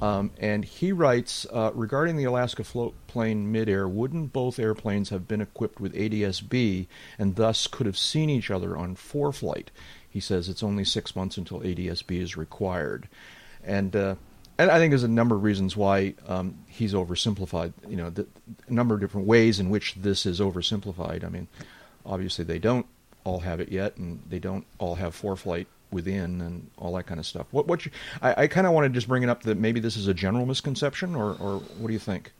Um, and he writes uh, regarding the Alaska float plane midair, wouldn't both airplanes have been equipped with ADS-B and thus could have seen each other on ForeFlight? He says it's only six months until ADS-B is required, and uh, and I think there's a number of reasons why um, he's oversimplified. You know, the, a number of different ways in which this is oversimplified. I mean, obviously they don't all have it yet, and they don't all have ForeFlight within, and all that kind of stuff. What what you, I, I kind of want to just bring it up that maybe this is a general misconception, or or what do you think?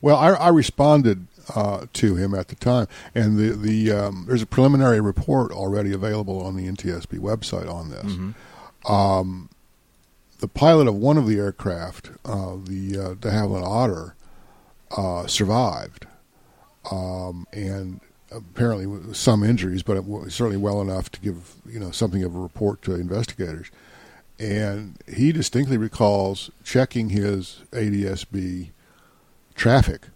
Well, I, I responded uh, to him at the time, and the the um, there's a preliminary report already available on the NTSB website on this. Um, the pilot of one of the aircraft, uh, the uh, de Havilland Otter, uh, survived, um, and apparently with some injuries, but certainly well enough to give you know something of a report to investigators. And he distinctly recalls checking his ADSB traffic.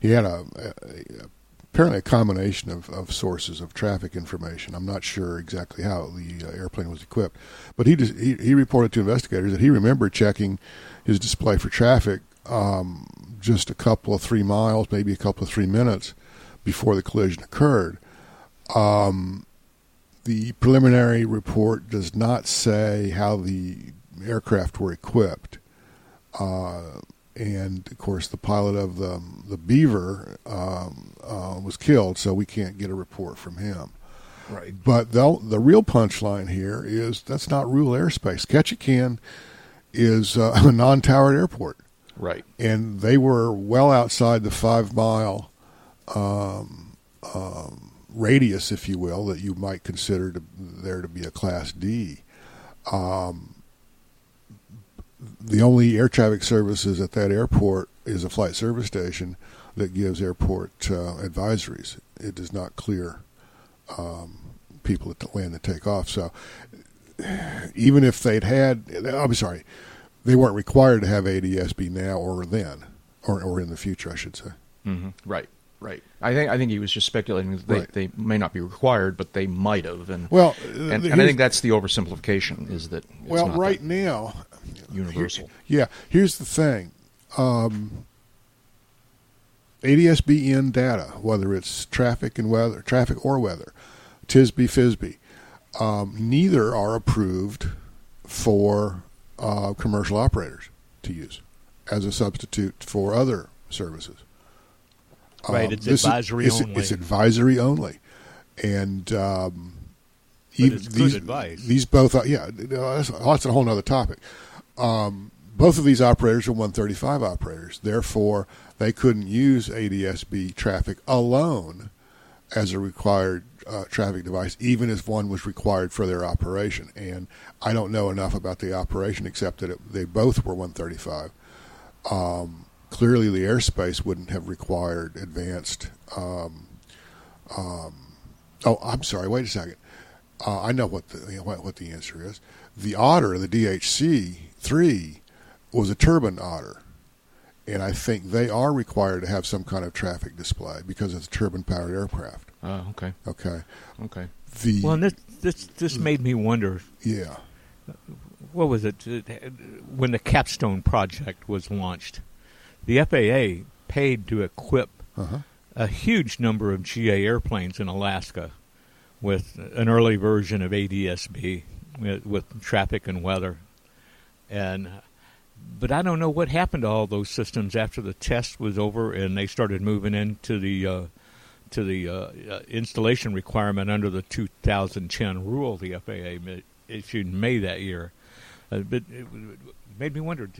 He had a, a, a apparently a combination of, of sources of traffic information. I'm not sure exactly how the uh, airplane was equipped, but he, he he reported to investigators that he remembered checking his display for traffic um, just a couple of three miles, maybe a couple of three minutes before the collision occurred. Um, the preliminary report does not say how the aircraft were equipped. Uh, and of course, the pilot of the the Beaver um, uh, was killed, so we can't get a report from him. Right. But the the real punchline here is that's not rural airspace. Ketchikan is uh, a non-towered airport, Right. and they were well outside the five mile um, um, radius, if you will, that you might consider to, there to be a Class D. Um, the only air traffic services at that airport is a flight service station that gives airport uh, advisories. It does not clear um, people that land and take off. So even if they'd had, I'm sorry, they weren't required to have ADSB now or then, or, or in the future, I should say. Mm-hmm. Right. Right. I think I think he was just speculating that they, Right. they may not be required, but they might have. And Well, and, uh, and I think that's the oversimplification is that it's well, not right that now, universal. Yeah, here's the thing. Um, ADSB-in data, whether it's traffic and weather, traffic or weather, TISB, FISB, um, neither are approved for uh, commercial operators to use as a substitute for other services. Right, Um, it's is- advisory it's, only. It's advisory only, and um, even it's good these, advice. These both, are, yeah, that's, that's a whole other topic. Um, both of these operators are 135 operators. Therefore, they couldn't use ADSB traffic alone as a required uh, traffic device, even if one was required for their operation. And I don't know enough about the operation except that it, they both were 135. Um, clearly, the airspace wouldn't have required advanced. Um, um, oh, I'm sorry. Wait a second. Uh, I know what the what, what the answer is. The Otter, the DHC three, was a turbine Otter, and I think they are required to have some kind of traffic display because it's a turbine powered aircraft. Oh, okay. Okay. Okay. The Well, and this this this made me wonder. yeah. What was it uh, when the Capstone project was launched? The FAA paid to equip Uh-huh. a huge number of GA airplanes in Alaska with an early version of ADSB with, with traffic and weather. And but I don't know what happened to all those systems after the test was over and they started moving into the uh, to the uh, uh, installation requirement under the 2010 rule the FAA issued in May that year. Uh, but it made me wonder: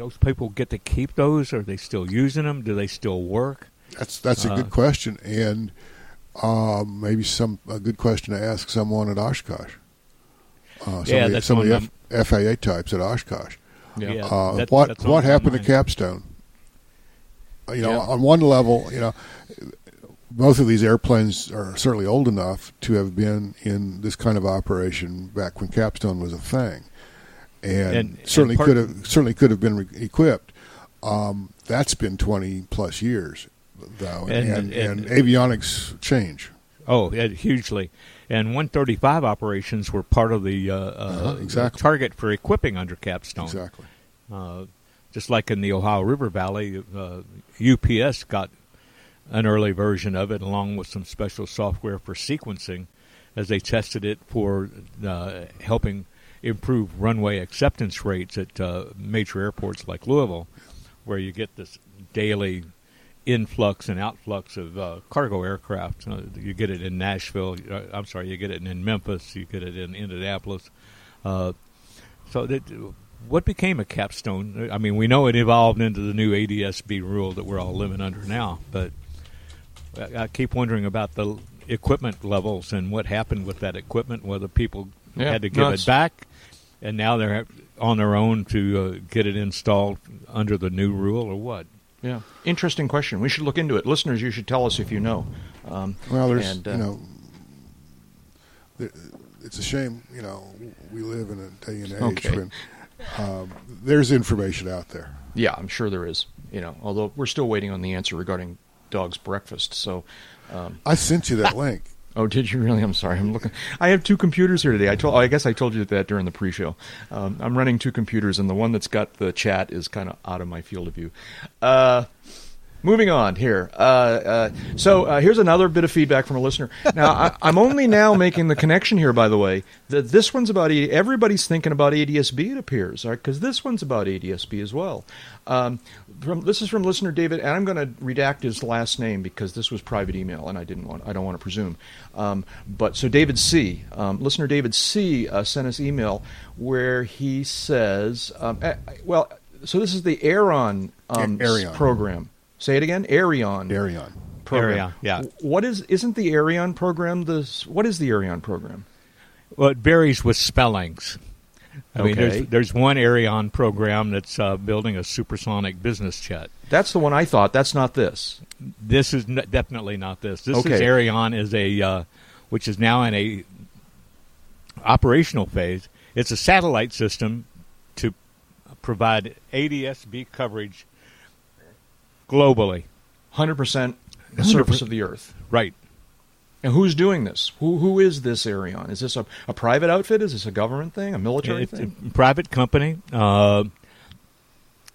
those people get to keep those? Are they still using them? Do they still work? That's that's a Uh, good question, and um, maybe some a good question to ask someone at Oshkosh. Uh, some Yeah, of the, that's some of the F, FAA types at Oshkosh. Yeah. Yeah. Uh, that- what what happened to. Capstone? Uh, You know, Yeah. on one level, you know, both of these airplanes are certainly old enough to have been in this kind of operation back when Capstone was a thing, and, And- certainly and part- could have certainly could have been re- equipped. Um, that's been twenty plus years, though, and, And- avionics change. Oh, yeah, hugely. And 135 operations were part of the uh, uh, Uh-huh, exactly. target for equipping under Capstone. Exactly. Uh, just like in the Ohio River Valley, uh, UPS got an early version of it along with some special software for sequencing as they tested it for uh, helping improve runway acceptance rates at uh, major airports like Louisville, where you get this daily influx and outflux of uh, cargo aircraft. Uh, you get it in Nashville. Uh, I'm sorry, you get it in Memphis. You get it in Indianapolis. Uh, so that what became a capstone? I mean, we know it evolved into the new ADSB rule that we're all living under now, but I I keep wondering about the equipment levels and what happened with that equipment. Whether people Yeah, had to give it's- it back, and now they're on their own to uh, get it installed under the new rule, or what? Yeah. Interesting question. We should look into it. Listeners, you should tell us if you know. Um, Well, there's and, uh, you know, there, it's a shame. You know, we live in a day and age Okay. when um, there's information out there. Yeah, I'm sure there is. You know, although we're still waiting on the answer regarding dog's breakfast. So, um, I sent you that link. Oh, did you really? I'm sorry. I'm looking. I have two computers here today. I told. I guess I told you that during the pre-show. Um, I'm running two computers, and the one that's got the chat is kind of out of my field of view. Uh, Moving on here. Uh, uh, so uh, here's another bit of feedback from a listener. Now I, I'm only now making the connection here. By the way, that this one's about A- everybody's thinking about ADSB. It appears because this one's about ADSB as well. Um, from, this is from listener David, and I'm going to redact his last name because this was private email, and I didn't want I don't want to presume. Um, but so David C, um, listener David C, uh, sent us email where he says, um, eh, well, so this is the Aireon um, A- program. Say it again, Aerion Darion. program. Arion, yeah. What is? Isn't the Arion program the? What is the Arion program? Well, it varies with spellings. I mean, there's, there's one Aerion program that's uh, building a supersonic business jet. That's the one I thought. That's not this. This is n- definitely not this. This is Okay. Aireon is a, uh, which is now in a operational phase. It's a satellite system to provide ADSB coverage globally. Hundred percent the surface of the Earth. Right. And who's doing this? Who who is this Aireon? Is this a, a private outfit? Is this a government thing? A military It's a thing? private company, uh,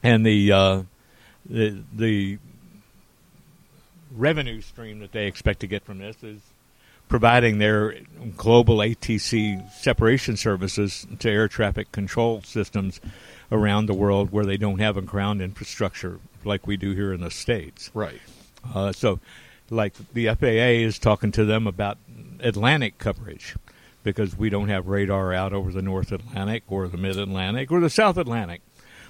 and the, uh, the the revenue stream that they expect to get from this is providing their global ATC separation services to air traffic control systems around the world where they don't have a ground infrastructure like we do here in the states. Right. Uh, so, like the FAA is talking to them about Atlantic coverage because we don't have radar out over the North Atlantic or the Mid Atlantic or the South Atlantic.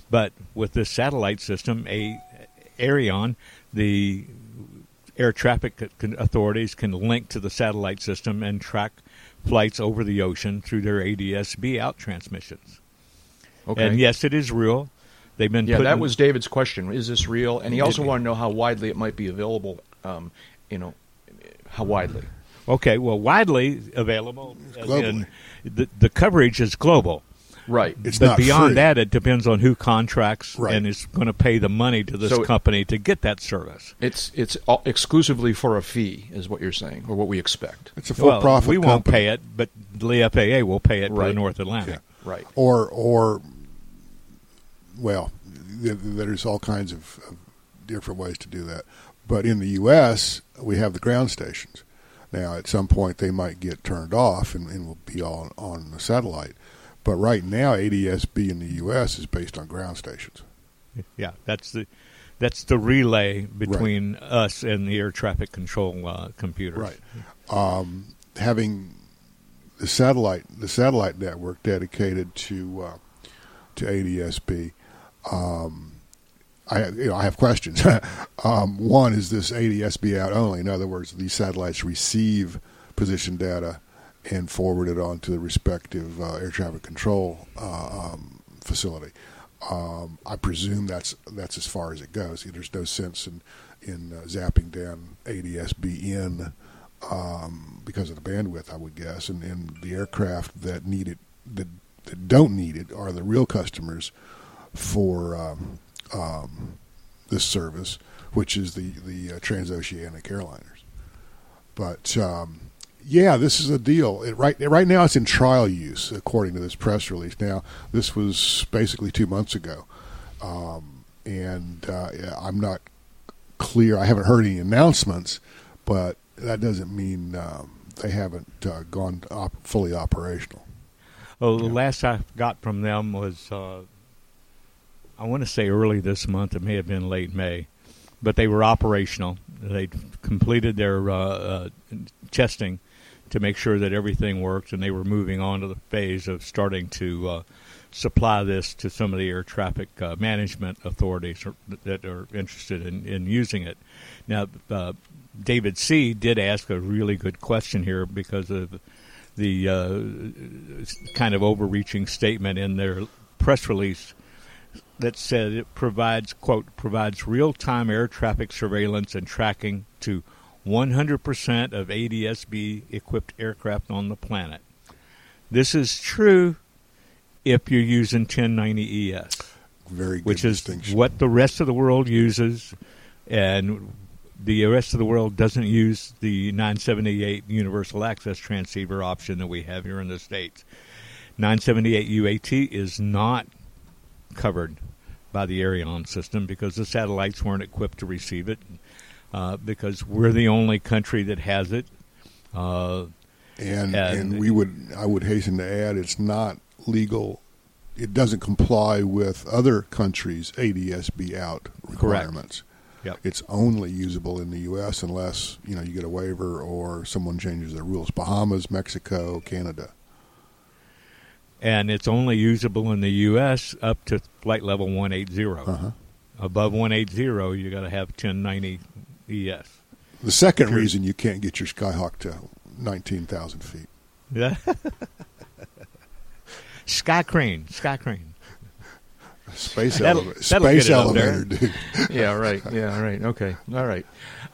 But with this satellite system, a Aireon, the air traffic authorities can link to the satellite system and track flights over the ocean through their ADSB out transmissions. Okay. And yes, it is real. They've been yeah, that was David's question. Is this real? And he also It- wanted to know how widely it might be available. Um, you know, how widely? Okay, well, widely available. as globally. in The, the coverage is global. Right. It's but not beyond free. that, it depends on who contracts Right. and is going to pay the money to this So- company to get that service. It's it's all exclusively for a fee, is what you're saying, or what we expect. It's a Well, for-profit. we won't pay it, but the FAA will pay it for the North Atlantic. Right. or or well, there's all kinds of, of different ways to do that. But in the U.S., we have the ground stations. Now, at some point, they might get turned off and, and will be all on the satellite. But right now, ADSB in the U.S. is based on ground stations. Yeah, that's the that's the relay between us and the air traffic control uh, computers. Right. Um, having the satellite the satellite network dedicated to uh, to ADSB, um, I you know I have questions. um, one is this ADSB out only. In other words, these satellites receive position data and forward it on to the respective uh, air traffic control uh, um, facility. Um, I presume that's that's as far as it goes. There's no sense in in uh, zapping down ADSB in um, because of the bandwidth, I would guess, and, and the aircraft that need it that, that don't need it are the real customers for um, um, this service, which is the the uh, transoceanic airliners. But um, yeah, this is a deal. It, right right now, it's in trial use, according to this press release. Now, this was basically two months ago, um, and uh, I'm not clear. I haven't heard any announcements, but that doesn't mean um, they haven't uh, gone op- fully operational. Well, the last I got from them was, uh, I want to say early this month. It may have been late May, but they were operational. They completed their uh, uh, testing to make sure that everything worked, and they were moving on to the phase of starting to uh, supply this to some of the air traffic uh, management authorities or- that are interested in, in using it. Now, uh, David C. did ask a really good question here because of the uh, kind of overreaching statement in their press release that said it provides quote provides real-time air traffic surveillance and tracking to 100% of ADSB equipped aircraft on the planet. This is true if you're using 1090ES, Very good which is what the rest of the world uses and the rest of the world doesn't use the 978 universal access transceiver option that we have here in the states. 978 UAT is not covered by the Aireon system because the satellites weren't equipped to receive it. Uh, because we're the only country that has it. Uh, and and- and we would I would hasten to add it's not legal. It doesn't comply with other countries' ADSB out requirements. Yep. It's only usable in the U.S. unless you know you get a waiver or someone changes their rules. Bahamas, Mexico, Canada. And it's only usable in the U.S. up to flight level 180. Uh-huh. Above 180, you got to have 1090 ES. The second reason you can't get your Skyhawk to 19,000 feet. Yeah. Sky crane, sky crane. Space, That'll- elevator, that'll space get it up there. elevator, dude. yeah, right. Yeah, right. Okay. All right.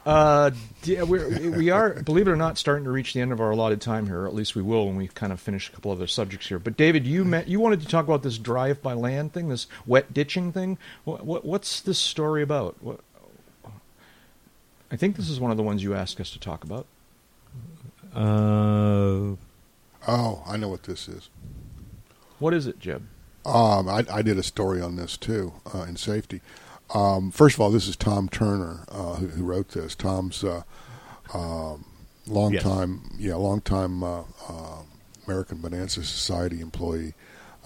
Uh, d- we're, we are, believe it or not, starting to reach the end of our allotted time here. Or at least we will when we kind of finish a couple other subjects here. But David, you met, you wanted to talk about this drive by land thing, this wet ditching thing. What, what, what's this story about? What, I think this is one of the ones you asked us to talk about. Uh, Oh, I know what this is. What is it, Jeb? Um, I, I did a story on this too uh, in safety. Um, first of all, this is Tom Turner uh, who, who wrote this. Tom's uh, um, long Yes. time, yeah, long time uh, uh, American Bonanza Society employee.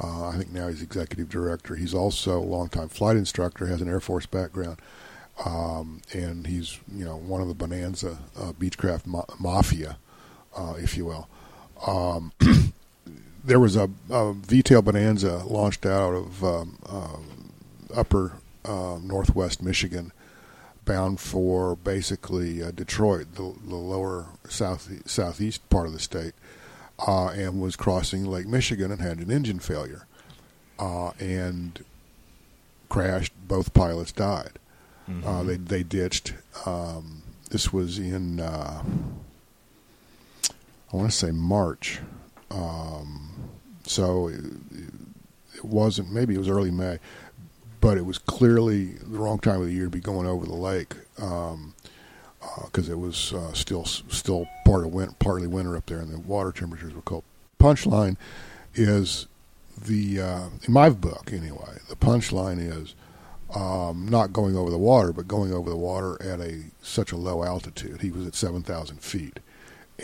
Uh, I think now he's executive director. He's also a longtime flight instructor, has an Air Force background, um, and he's you know one of the Bonanza uh, Beechcraft ma- mafia, uh, if you will. Um, there was a, a VTail Bonanza launched out of um, um, upper uh, northwest Michigan, bound for basically uh, Detroit, the, the lower south southeast part of the state, uh, and was crossing Lake Michigan and had an engine failure, uh, and crashed. Both pilots died. Uh, they they ditched. Um, this was in uh, I want to say March. Um, so it, it wasn't. Maybe it was early May, but it was clearly the wrong time of the year to be going over the lake because it was uh, still still part of win- partly winter up there, and the water temperatures were cold. Punchline is the uh, in my book anyway. The punchline is um, not going over the water, but going over the water at a such a low altitude. He was at seven thousand feet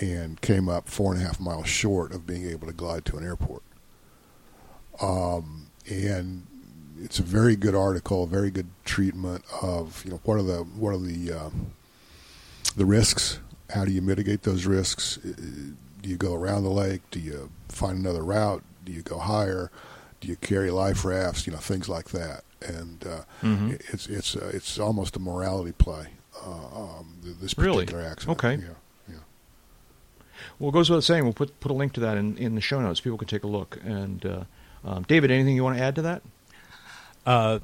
and came up four and a half miles short of being able to glide to an airport. Um, and it's a very good article, a very good treatment of you know what are the what are the um, the risks? How do you mitigate those risks? Uh, Do you go around the lake? Do you find another route? Do you go higher? Do you carry life rafts? You know things like that. And uh, Mhm. it's it's uh, it's almost a morality play. Uh, um, th- this Really? particular accident. Okay. Yeah. Yeah. Well, it goes without saying. We'll put put a link to that in, in the show notes. People can take a look. And uh, um, David, anything you want to add to that? Uh,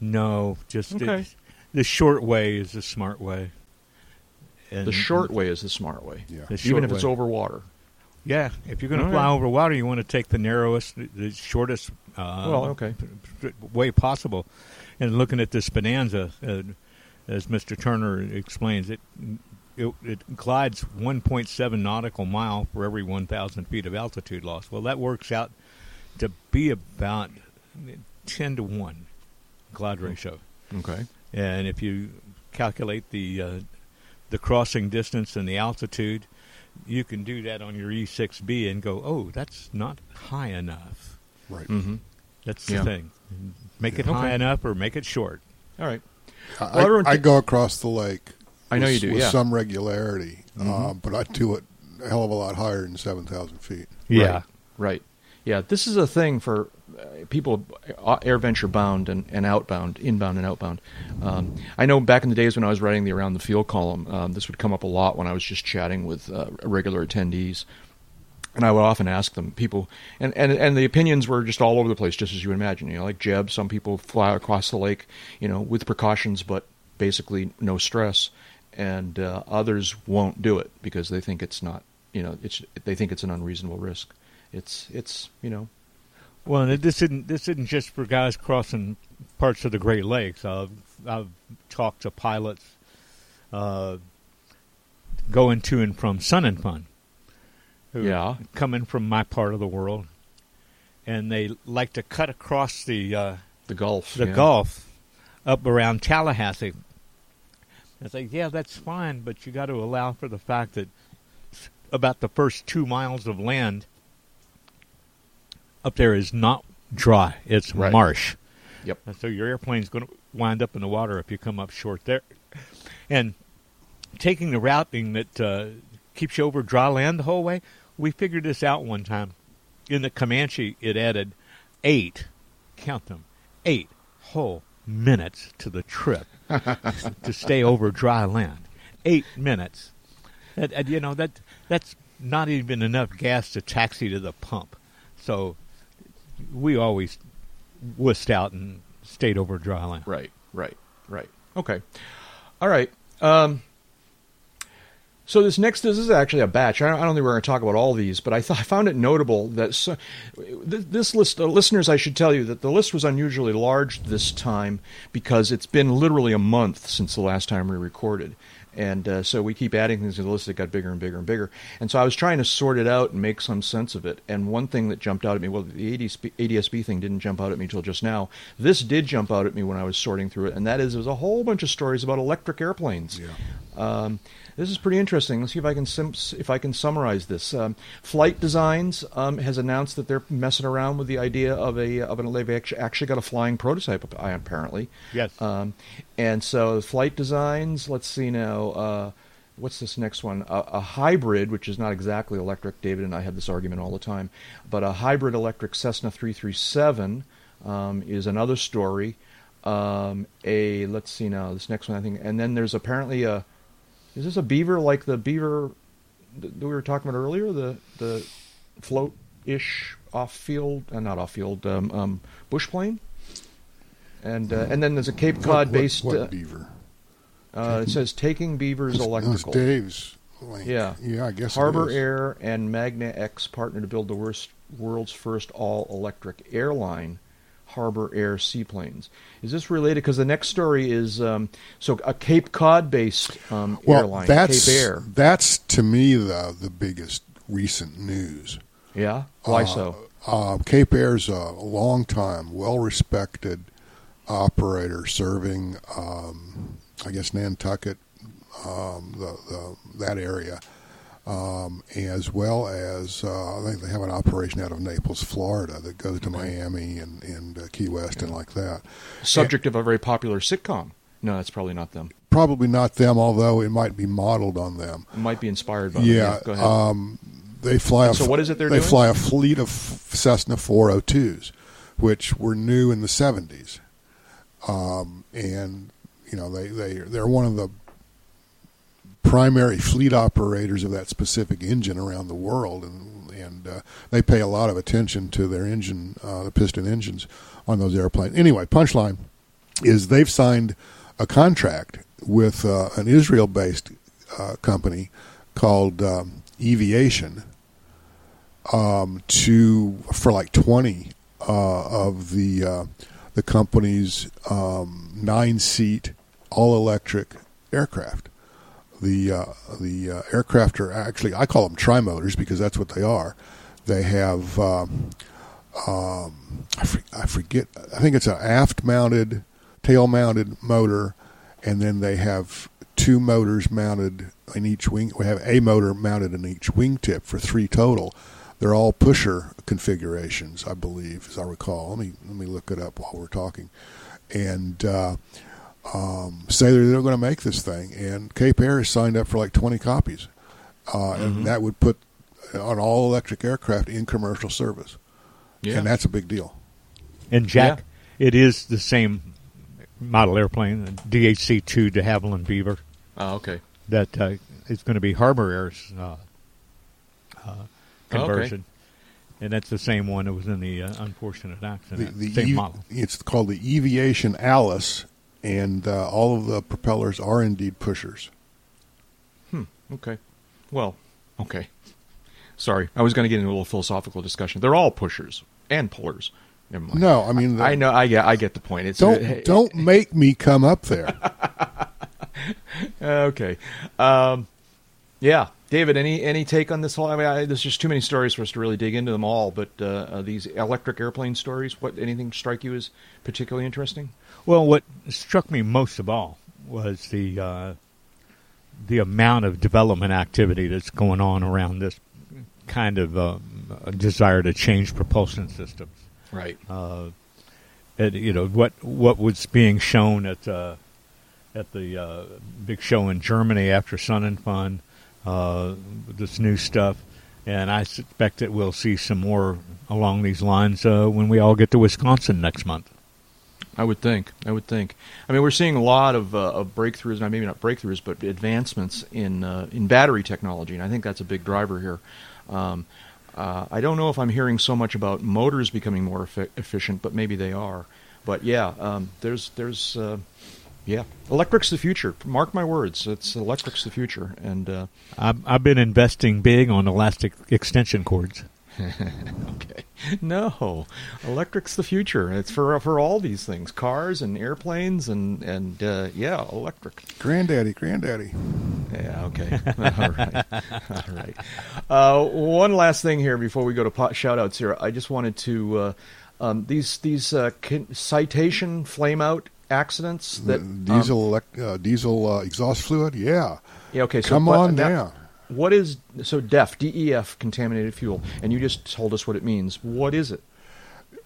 no, just Okay. it's- the short way is the smart way. And The short way is the smart way, Yeah. The even short if it's over water. Yeah, if you're going to All fly right. over water, you want to take the narrowest, the shortest uh, Well, okay. p- p- way possible. And looking at this bonanza, uh, as Mr. Turner explains, it, it it glides 1.7 nautical mile for every 1,000 feet of altitude loss. Well, that works out to be about 10 to one glide ratio. Okay. And if you calculate the uh, the crossing distance and the altitude, you can do that on your E6B and go, oh, that's not high enough. Right. Mm-hmm. That's Yeah. the thing. Make it Okay. high enough or make it short. All right. I, Well, everyone I go across the lake. I know with, you do, with yeah. some regularity, uh, Mhm. but I do it a hell of a lot higher than seven thousand feet. Right. Right. Yeah. This is a thing for uh, people uh, AirVenture bound and, and outbound, inbound and outbound. Um, I know back in the days when I was writing the Around the Field column, um, this would come up a lot when I was just chatting with uh, regular attendees. And I would often ask them, people, and, and, and the opinions were just all over the place, just as you would imagine. You know, like Jeb, some people fly across the lake, you know, with precautions, but basically no stress. And uh, others won't do it because they think it's not, you know, it's they think it's an unreasonable risk. It's it's you know, Well, this isn't this isn't just for guys crossing parts of the Great Lakes. I've I've talked to pilots uh, going to and from Sun and Fun, who Yeah. coming from my part of the world, and they like to cut across the uh, the Gulf. the yeah. Gulf up around Tallahassee. It's like, yeah, that's fine, but you got to allow for the fact that about the first two miles of land up there is not dry; it's Right. marsh. Yep. And so your airplane's going to wind up in the water if you come up short there. And taking the routing that uh, keeps you over dry land the whole way, we figured this out one time. In the Comanche, it added eight, count them, eight whole minutes to the trip to stay over dry land. eight minutes. And, and, you know that that's not even enough gas to taxi to the pump. So we always wussed out and stayed over dry land. Right, right, right. Okay. All right. Um, so this next, this is actually a batch. I don't, I don't think we're going to talk about all these, but I, th- I found it notable that so, this list, uh, listeners, I should tell you that the list was unusually large this time because it's been literally a month since the last time we recorded. And uh, so we keep adding things to the list that got bigger and bigger and bigger. And so I was trying to sort it out and make some sense of it. And one thing that jumped out at me, well, the ADSB, ADSB thing didn't jump out at me until just now. This did jump out at me when I was sorting through it, and that is there's a whole bunch of stories about electric airplanes. Yeah. Um, this is pretty interesting. Let's see if I can sim- if I can summarize this. Um, Flight Designs um, has announced that they're messing around with the idea of a of an they've actually, actually got a flying prototype apparently. Yes. Um, and so Flight Designs. Let's see now. Uh, what's this next one? A, a, hybrid, which is not exactly electric. David and I have this argument all the time, but a hybrid electric Cessna 337 um, is another story. Um, a let's see now this next one I think, and then there's apparently a is this a beaver like the beaver that we were talking about earlier? The the float ish off field, uh, not off field, um, um, bush plane. And uh, and then there's a Cape Cod based. What, what, uh, beaver? Uh, it says taking beavers electrical. Dave's link. Yeah. Yeah, I guess Harbor. Air and magniX partner to build the worst, world's first all electric airline, Harbour Air seaplanes. Is this related? Because the next story is um, so a Cape Cod based um, Well, airline, that's Cape Air. that's to me the the biggest recent news. Yeah. Why Uh, so? Uh, Cape Air's a long time, well respected operator serving, um, I guess, Nantucket, um, the, the, that area, um, as well as uh, I think they have an operation out of Naples, Florida, that goes to Miami and, and uh, Key West and like that. Subject of a very popular sitcom. No, that's probably not them. Probably not them, although it might be modeled on them. It might be inspired by Yeah, them. Go ahead. um, they fly. A, So what is it they're doing? they doing? fly a fleet of Cessna 402s, which were new in the 70s, um, and you know they they they're one of the primary fleet operators of that specific engine around the world, and and uh, they pay a lot of attention to their engine, uh, the piston engines on those airplanes. Anyway, punchline is they've signed a contract with uh, an Israel-based uh, company called um, Eviation um, to for like twenty uh, of the uh, the company's um, nine-seat all-electric aircraft. The uh, the uh, aircraft are actually I call them trimotors because that's what they are. They have um, um, I, for, I forget I think it's an aft-mounted, tail-mounted motor, and then they have two motors mounted in each wing. We have a motor mounted in each wingtip for three total. They're all pusher configurations, I believe, as I recall. Let me let me look it up while we're talking, and uh, um, say they're, they're going to make this thing. And Cape Air has signed up for like twenty copies, uh, and that would put an all electric aircraft in commercial service, yeah. and that's a big deal. And Jack, it is the same model airplane, the DHC-2 de Havilland Beaver, oh, okay. that uh, is going to be Harbour Air's uh, uh, conversion. And that's the same one that was in the uh, unfortunate accident. the, the same Ev- model. It's called the Eviation Alice, and uh, all of the propellers are indeed pushers. Hmm. Okay. Well, okay. Sorry, I was going to get into a little philosophical discussion. They're all pushers and pullers. Never mind. No, I mean, the- I know. I get. I get the point. It's Don't uh, don't make me come up there. Okay. Um, yeah, David. Any any take on this whole? I mean, I, there's just too many stories for us to really dig into them all. But uh, these electric airplane stories. What anything strike you as particularly interesting? Well, what struck me most of all was the uh, the amount of development activity that's going on around this kind of uh, desire to change propulsion systems. Right. Uh, and, you know what what was being shown at uh, at the uh, big show in Germany after Sun and Fun, uh, this new stuff, and I suspect that we'll see some more along these lines uh, when we all get to Wisconsin next month. I would think. I would think. I mean, we're seeing a lot of, uh, of breakthroughs, maybe not breakthroughs, but advancements in uh, in battery technology, and I think that's a big driver here. Um, uh, I don't know if I'm hearing so much about motors becoming more effi- efficient, but maybe they are. But yeah, um, there's there's uh, yeah, electric's the future. Mark my words, it's electric's the future, and uh, I've, I've been investing big on elastic extension cords. okay. No, electric's the future. It's for for all these things: cars and airplanes and and uh, yeah, electric. Granddaddy, granddaddy. Yeah. Okay. all right. All right. Uh, one last thing here before we go to pot shout outs here. I just wanted to uh, um, these these uh, con- citation flame out accidents that diesel elec- uh, diesel uh, exhaust fluid. Yeah. Yeah, okay. So Come on down. What is so DEF DEF contaminated fuel? And you just told us what it means. What is it?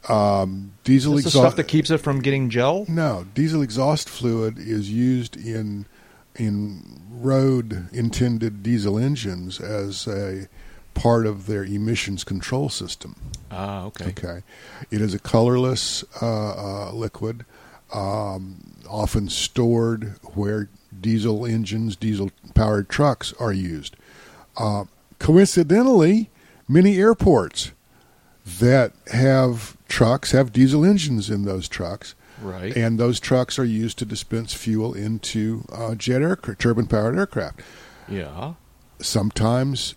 Diesel Is the exhaust. stuff that keeps it from getting gel? No, diesel exhaust fluid is used in in road intended diesel engines as a part of their emissions control system. Ah, okay. Okay, it is a colorless uh, uh, liquid, um, often stored where diesel engines, diesel powered trucks are used. Uh, coincidentally, many airports that have trucks have diesel engines in those trucks. Right. And those trucks are used to dispense fuel into uh, jet aircraft, turbine powered aircraft. Yeah. Sometimes,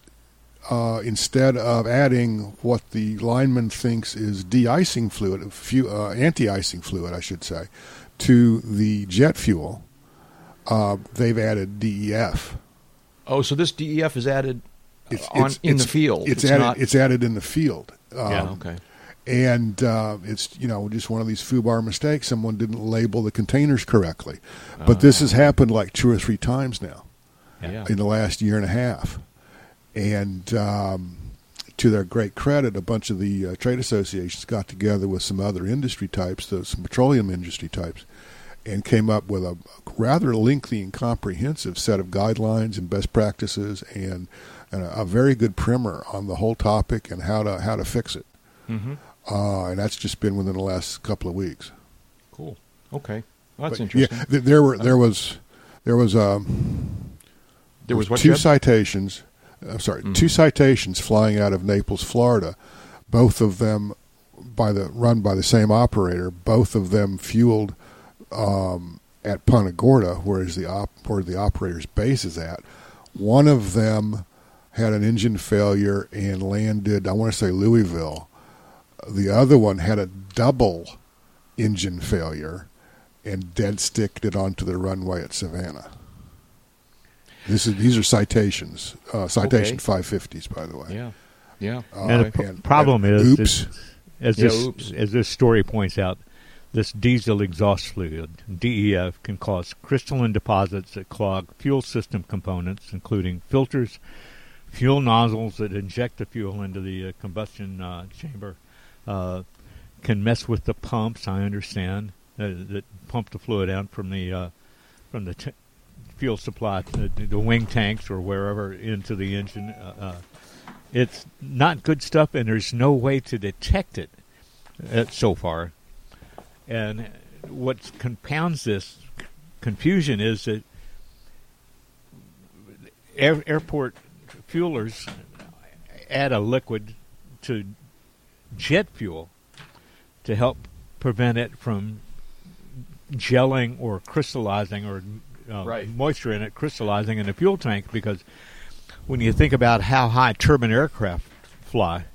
uh, instead of adding what the lineman thinks is de-icing fluid, fu- uh, anti-icing fluid, I should say, to the jet fuel, uh, they've added DEF. Oh, so this DEF is added It's, on it's- in it's- the field. It's, added. not. It's added in the field. Um, yeah. Okay. and uh, it's you know just one of these foobar mistakes. Someone didn't label the containers correctly, but this has happened like two or three times now Yeah. in the last year and a half. And um, to their great credit, a bunch of the uh, trade associations got together with some other industry types, those some petroleum industry types, and came up with a rather lengthy and comprehensive set of guidelines and best practices and, and a, a very good primer on the whole topic and how to how to fix it. Mm-hmm. Uh, and that's just been within the last couple of weeks. Cool. Okay. Well, that's But, interesting. Yeah, th- there were there was there was um, there was what two citations. I'm sorry, Mhm. two citations flying out of Naples, Florida. Both of them by the run by the same operator. Both of them fueled um, at Punta Gorda, whereas the op where the operator's base is at. One of them had an engine failure and landed. I want to say Louisville. The other one had a double engine failure and dead sticked it onto the runway at Savannah. This is these are citations, uh, citation Okay. 550s, by the way. Yeah. Yeah. Uh, And the Okay. pr- problem is, oops. is- as Yeah, this oops. as this story points out, this diesel exhaust fluid (DEF) can cause crystalline deposits that clog fuel system components, including filters, fuel nozzles that inject the fuel into the uh, combustion uh, chamber. Uh, can mess with the pumps. I understand uh, that pump the fluid out from the uh, from the t- fuel supply, the, the wing tanks or wherever into the engine. Uh, it's not good stuff, and there's no way to detect it so far. And what compounds this confusion is that air, airport fuelers add a liquid to jet fuel to help prevent it from gelling or crystallizing or uh, Right. moisture in it crystallizing in the fuel tank because when you think about how high turbine aircraft fly,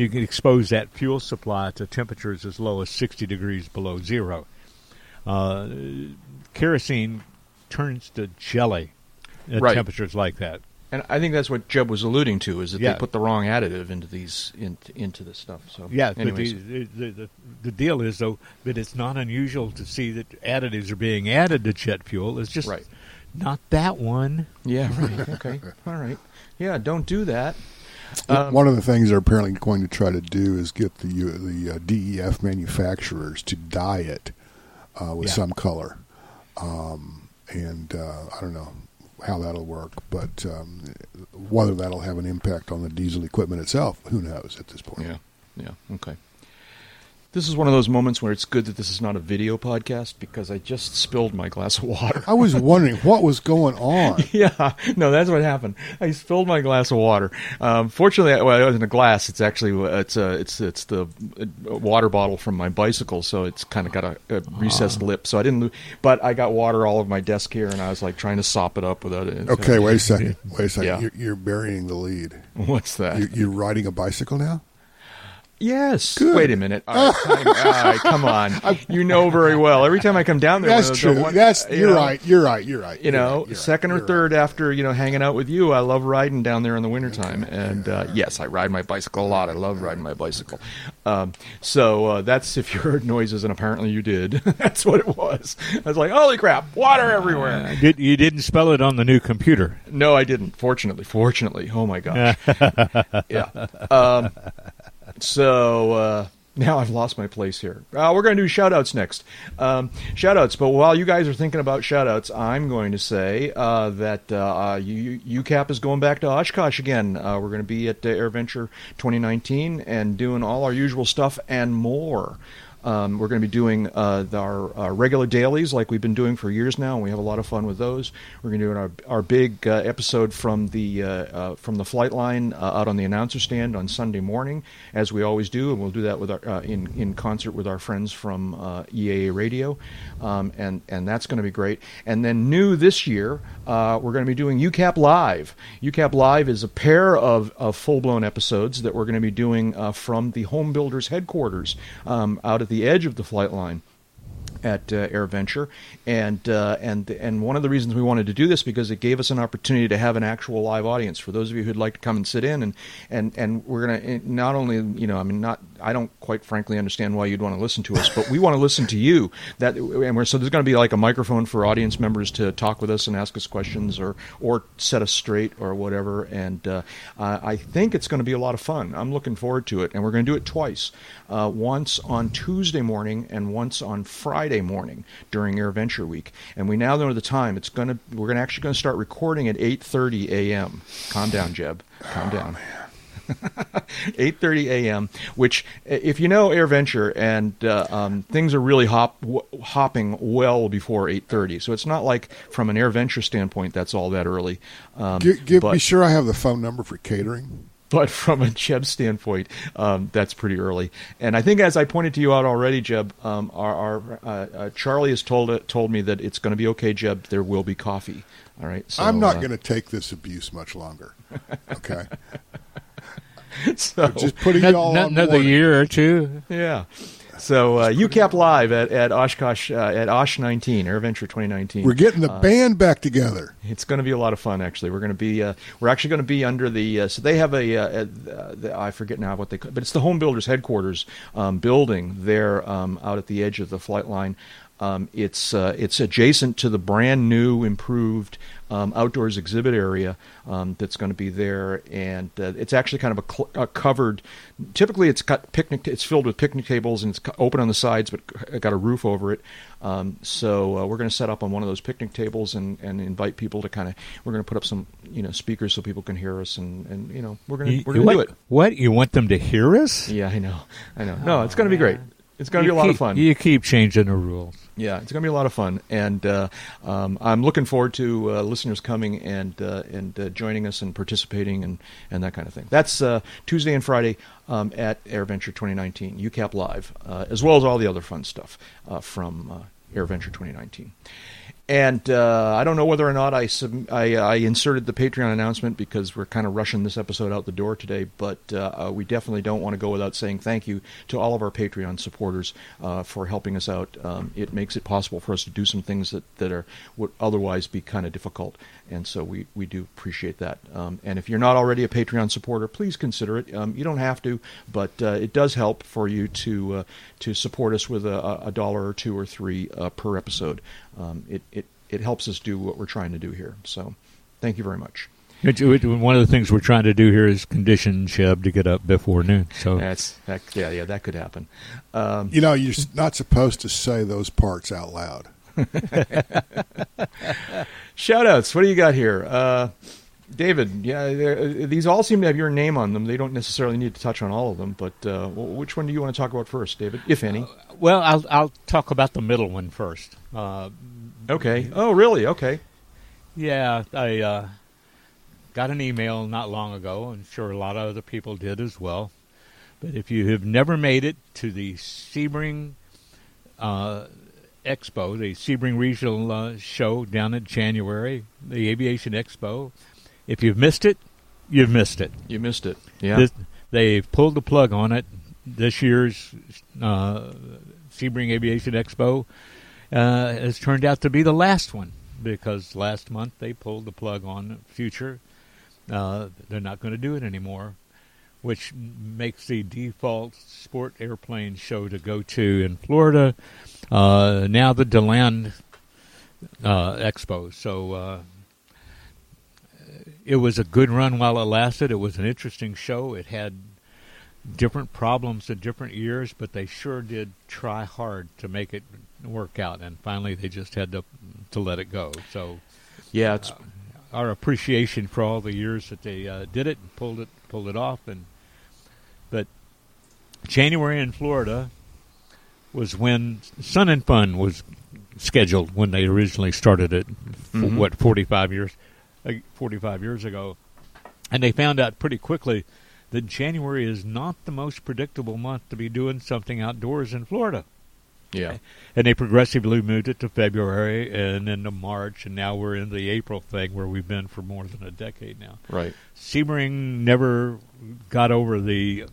you can expose that fuel supply to temperatures as low as 60 degrees below zero. Uh, kerosene turns to jelly at Right. temperatures like that. And I think that's what Jeb was alluding to is that Yeah. they put the wrong additive into these into, into this stuff. So Yeah, anyways. the, the, the, the deal is, though, that it's not unusual to see that additives are being added to jet fuel. It's just Right. not that one. yeah. Right. Okay. All right. Yeah. Don't do that. Um, One of the things they're apparently going to try to do is get the uh, the uh, DEF manufacturers to dye it uh, with Yeah. some color, um, and uh, I don't know how that'll work, but um, whether that'll have an impact on the diesel equipment itself, who knows at this point. Yeah. Yeah. Okay. This is one of those moments where it's good that this is not a video podcast because I just spilled my glass of water. I was wondering what was going on. yeah, no, that's what happened. I spilled my glass of water. Um, fortunately, well, it wasn't a glass. It's actually it's a, it's it's the uh, water bottle from my bicycle, so it's kind of got a, a recessed lip. So I didn't, lose, but I got water all over my desk here, and I was like trying to sop it up without it. Okay, wait a second. Wait a second. Yeah. You're, you're burying the lead. What's that? You, you're riding a bicycle now? Yes. Good. Wait a minute. All right, time- all right, come on. You know very well. Every time I come down there, That's the- the true. one- That's you you're know, right. You're right. You're right. You know, right, second right, or third right. after you know hanging out with you, I love riding down there in the wintertime. And uh, yes, I ride my bicycle a lot. I love riding my bicycle. Um, so uh, that's if you heard noises, and apparently you did. that's what it was. I was like, holy crap, water everywhere. Uh, did, you didn't spell it on the new computer. No, I didn't. Fortunately, fortunately. Oh my gosh. yeah. Um, so uh, now I've lost my place here. Uh, we're going to do shout outs next. Um, shout outs. But while you guys are thinking about shout outs, I'm going to say uh, that uh, uh, UCAP is going back to Oshkosh again. Uh, we're going to be at uh, AirVenture 2019 and doing all our usual stuff and more. Um, we're going to be doing uh, our, our regular dailies like we've been doing for years now, and we have a lot of fun with those. We're going to do our, our big uh, episode from the uh, uh, from the flight line uh, out on the announcer stand on Sunday morning, as we always do, and we'll do that with our uh, in in concert with our friends from EAA Radio, um, and and that's going to be great. And then new this year, we're going to be doing UCAP Live. UCAP Live is a pair of, of full blown episodes that we're going to be doing from the Home Builders headquarters um, out at the edge of the flight line at uh, AirVenture, and uh, and and one of the reasons we wanted to do this because it gave us an opportunity to have an actual live audience. For those of you who'd like to come and sit in and and and we're gonna not only you know I mean not I don't quite frankly understand why you'd want to listen to us, but we want to listen to you. That and so there's going to be like a microphone for audience members to talk with us and ask us questions or or set us straight or whatever. And uh, I think it's going to be a lot of fun. I'm looking forward to it, and we're going to do it twice, uh, once on Tuesday morning and once on Friday morning during AirVenture Week. And we now know the time. It's going to we're going to actually going to start recording at 8:30 a.m. Calm down, Jeb. Calm down. 8:30 a.m. Which, if you know AirVenture, and uh, um, things are really hop w- hopping well before 8:30, so it's not like from an AirVenture standpoint that's all that early. Um, Give, give but, be sure I have the phone number for catering. but from a Jeb standpoint, um, that's pretty early. And I think, as I pointed to you out already, Jeb, um, our, our uh, uh, Charlie has told told me that it's going to be okay, Jeb. There will be coffee. All right. So, I'm not uh, going to take this abuse much longer. Okay, So, just putting No- it all no- on another warning. year or two. Yeah. So uh, UCAP live at at Oshkosh uh, at Osh 19 AirVenture 2019. We're getting the band back together. It's going to be a lot of fun. Actually, we're going to be uh, we're actually going to be under the uh, so they have a, uh, uh the, I forget now what they call, but it's the Home Builders headquarters um, building there um, out at the edge of the flight line. Um, it's uh, it's adjacent to the brand new improved um, outdoors exhibit area um, that's going to be there, and uh, it's actually kind of a, cl- a covered. Typically, it's got picnic. It's filled with picnic tables and it's open on the sides, but c- got a roof over it. Um, so uh, we're going to set up on one of those picnic tables and, and invite people to kind of. We're going to put up some you know speakers so people can hear us, and, and you know we're going to we're going to do it. What? You want them to hear us? Yeah, I know, I know. No, it's going to be great. It's going to be a lot of fun. You keep changing the rules. Yeah, it's going to be a lot of fun, and uh, um, I'm looking forward to uh, listeners coming and uh, and uh, joining us and participating and, and that kind of thing. That's uh, Tuesday and Friday um, at AirVenture 2019, UCAP Live, uh, as well as all the other fun stuff uh, from uh, AirVenture 2019. And uh, I don't know whether or not I, sub- I I inserted the Patreon announcement because we're kind of rushing this episode out the door today. But uh, we definitely don't want to go without saying thank you to all of our Patreon supporters uh, for helping us out. Um, it makes it possible for us to do some things that, that are would otherwise be kind of difficult, and so we, we do appreciate that. Um, and if you're not already a Patreon supporter, please consider it. Um, you don't have to, but uh, it does help for you to uh, to support us with a, a dollar or two or three uh, per episode. Um, it, it it helps us do what we're trying to do here. So, thank you very much. It- it- One of the things we're trying to do here is condition Jeb to get up before noon. So That's that. Yeah, yeah, that could happen. Um, You know, you're not supposed to say those parts out loud. shout outs. What do you got here? Uh, David, yeah, uh, these all seem to have your name on them. They don't necessarily need to touch on all of them, but uh, which one do you want to talk about first, David, if any? Well, I'll I'll talk about the middle one first. Okay. Oh, really? Okay. Yeah, I uh, got an email not long ago. I'm sure a lot of other people did as well. But if you have never made it to the Sebring uh, Expo, the Sebring Regional uh, Show down in January, the Aviation Expo, if you've missed it, you've missed it. You missed it. Yeah. This, they've pulled the plug on it. This year's uh, Sebring Aviation Expo uh, has turned out to be the last one because last month they pulled the plug on Future. Uh, they're not going to do it anymore, which makes the default sport airplane show to go to in Florida uh, now the DeLand uh, Expo. So uh, it was a good run while it lasted. It was an interesting show. It had different problems in different years, but they sure did try hard to make it work out. And finally, they just had to to let it go. So, yeah, it's uh, our appreciation for all the years that they uh, did it and pulled it pulled it off. And but January in Florida was when Sun and Fun was scheduled when they originally started it. Mhm. What forty five years, uh, forty five years ago, and they found out pretty quickly that January is not the most predictable month to be doing something outdoors in Florida. Yeah. And they progressively moved it to February and then to March, and now we're in the April thing where we've been for more than a decade now. Right. Sebring never got over the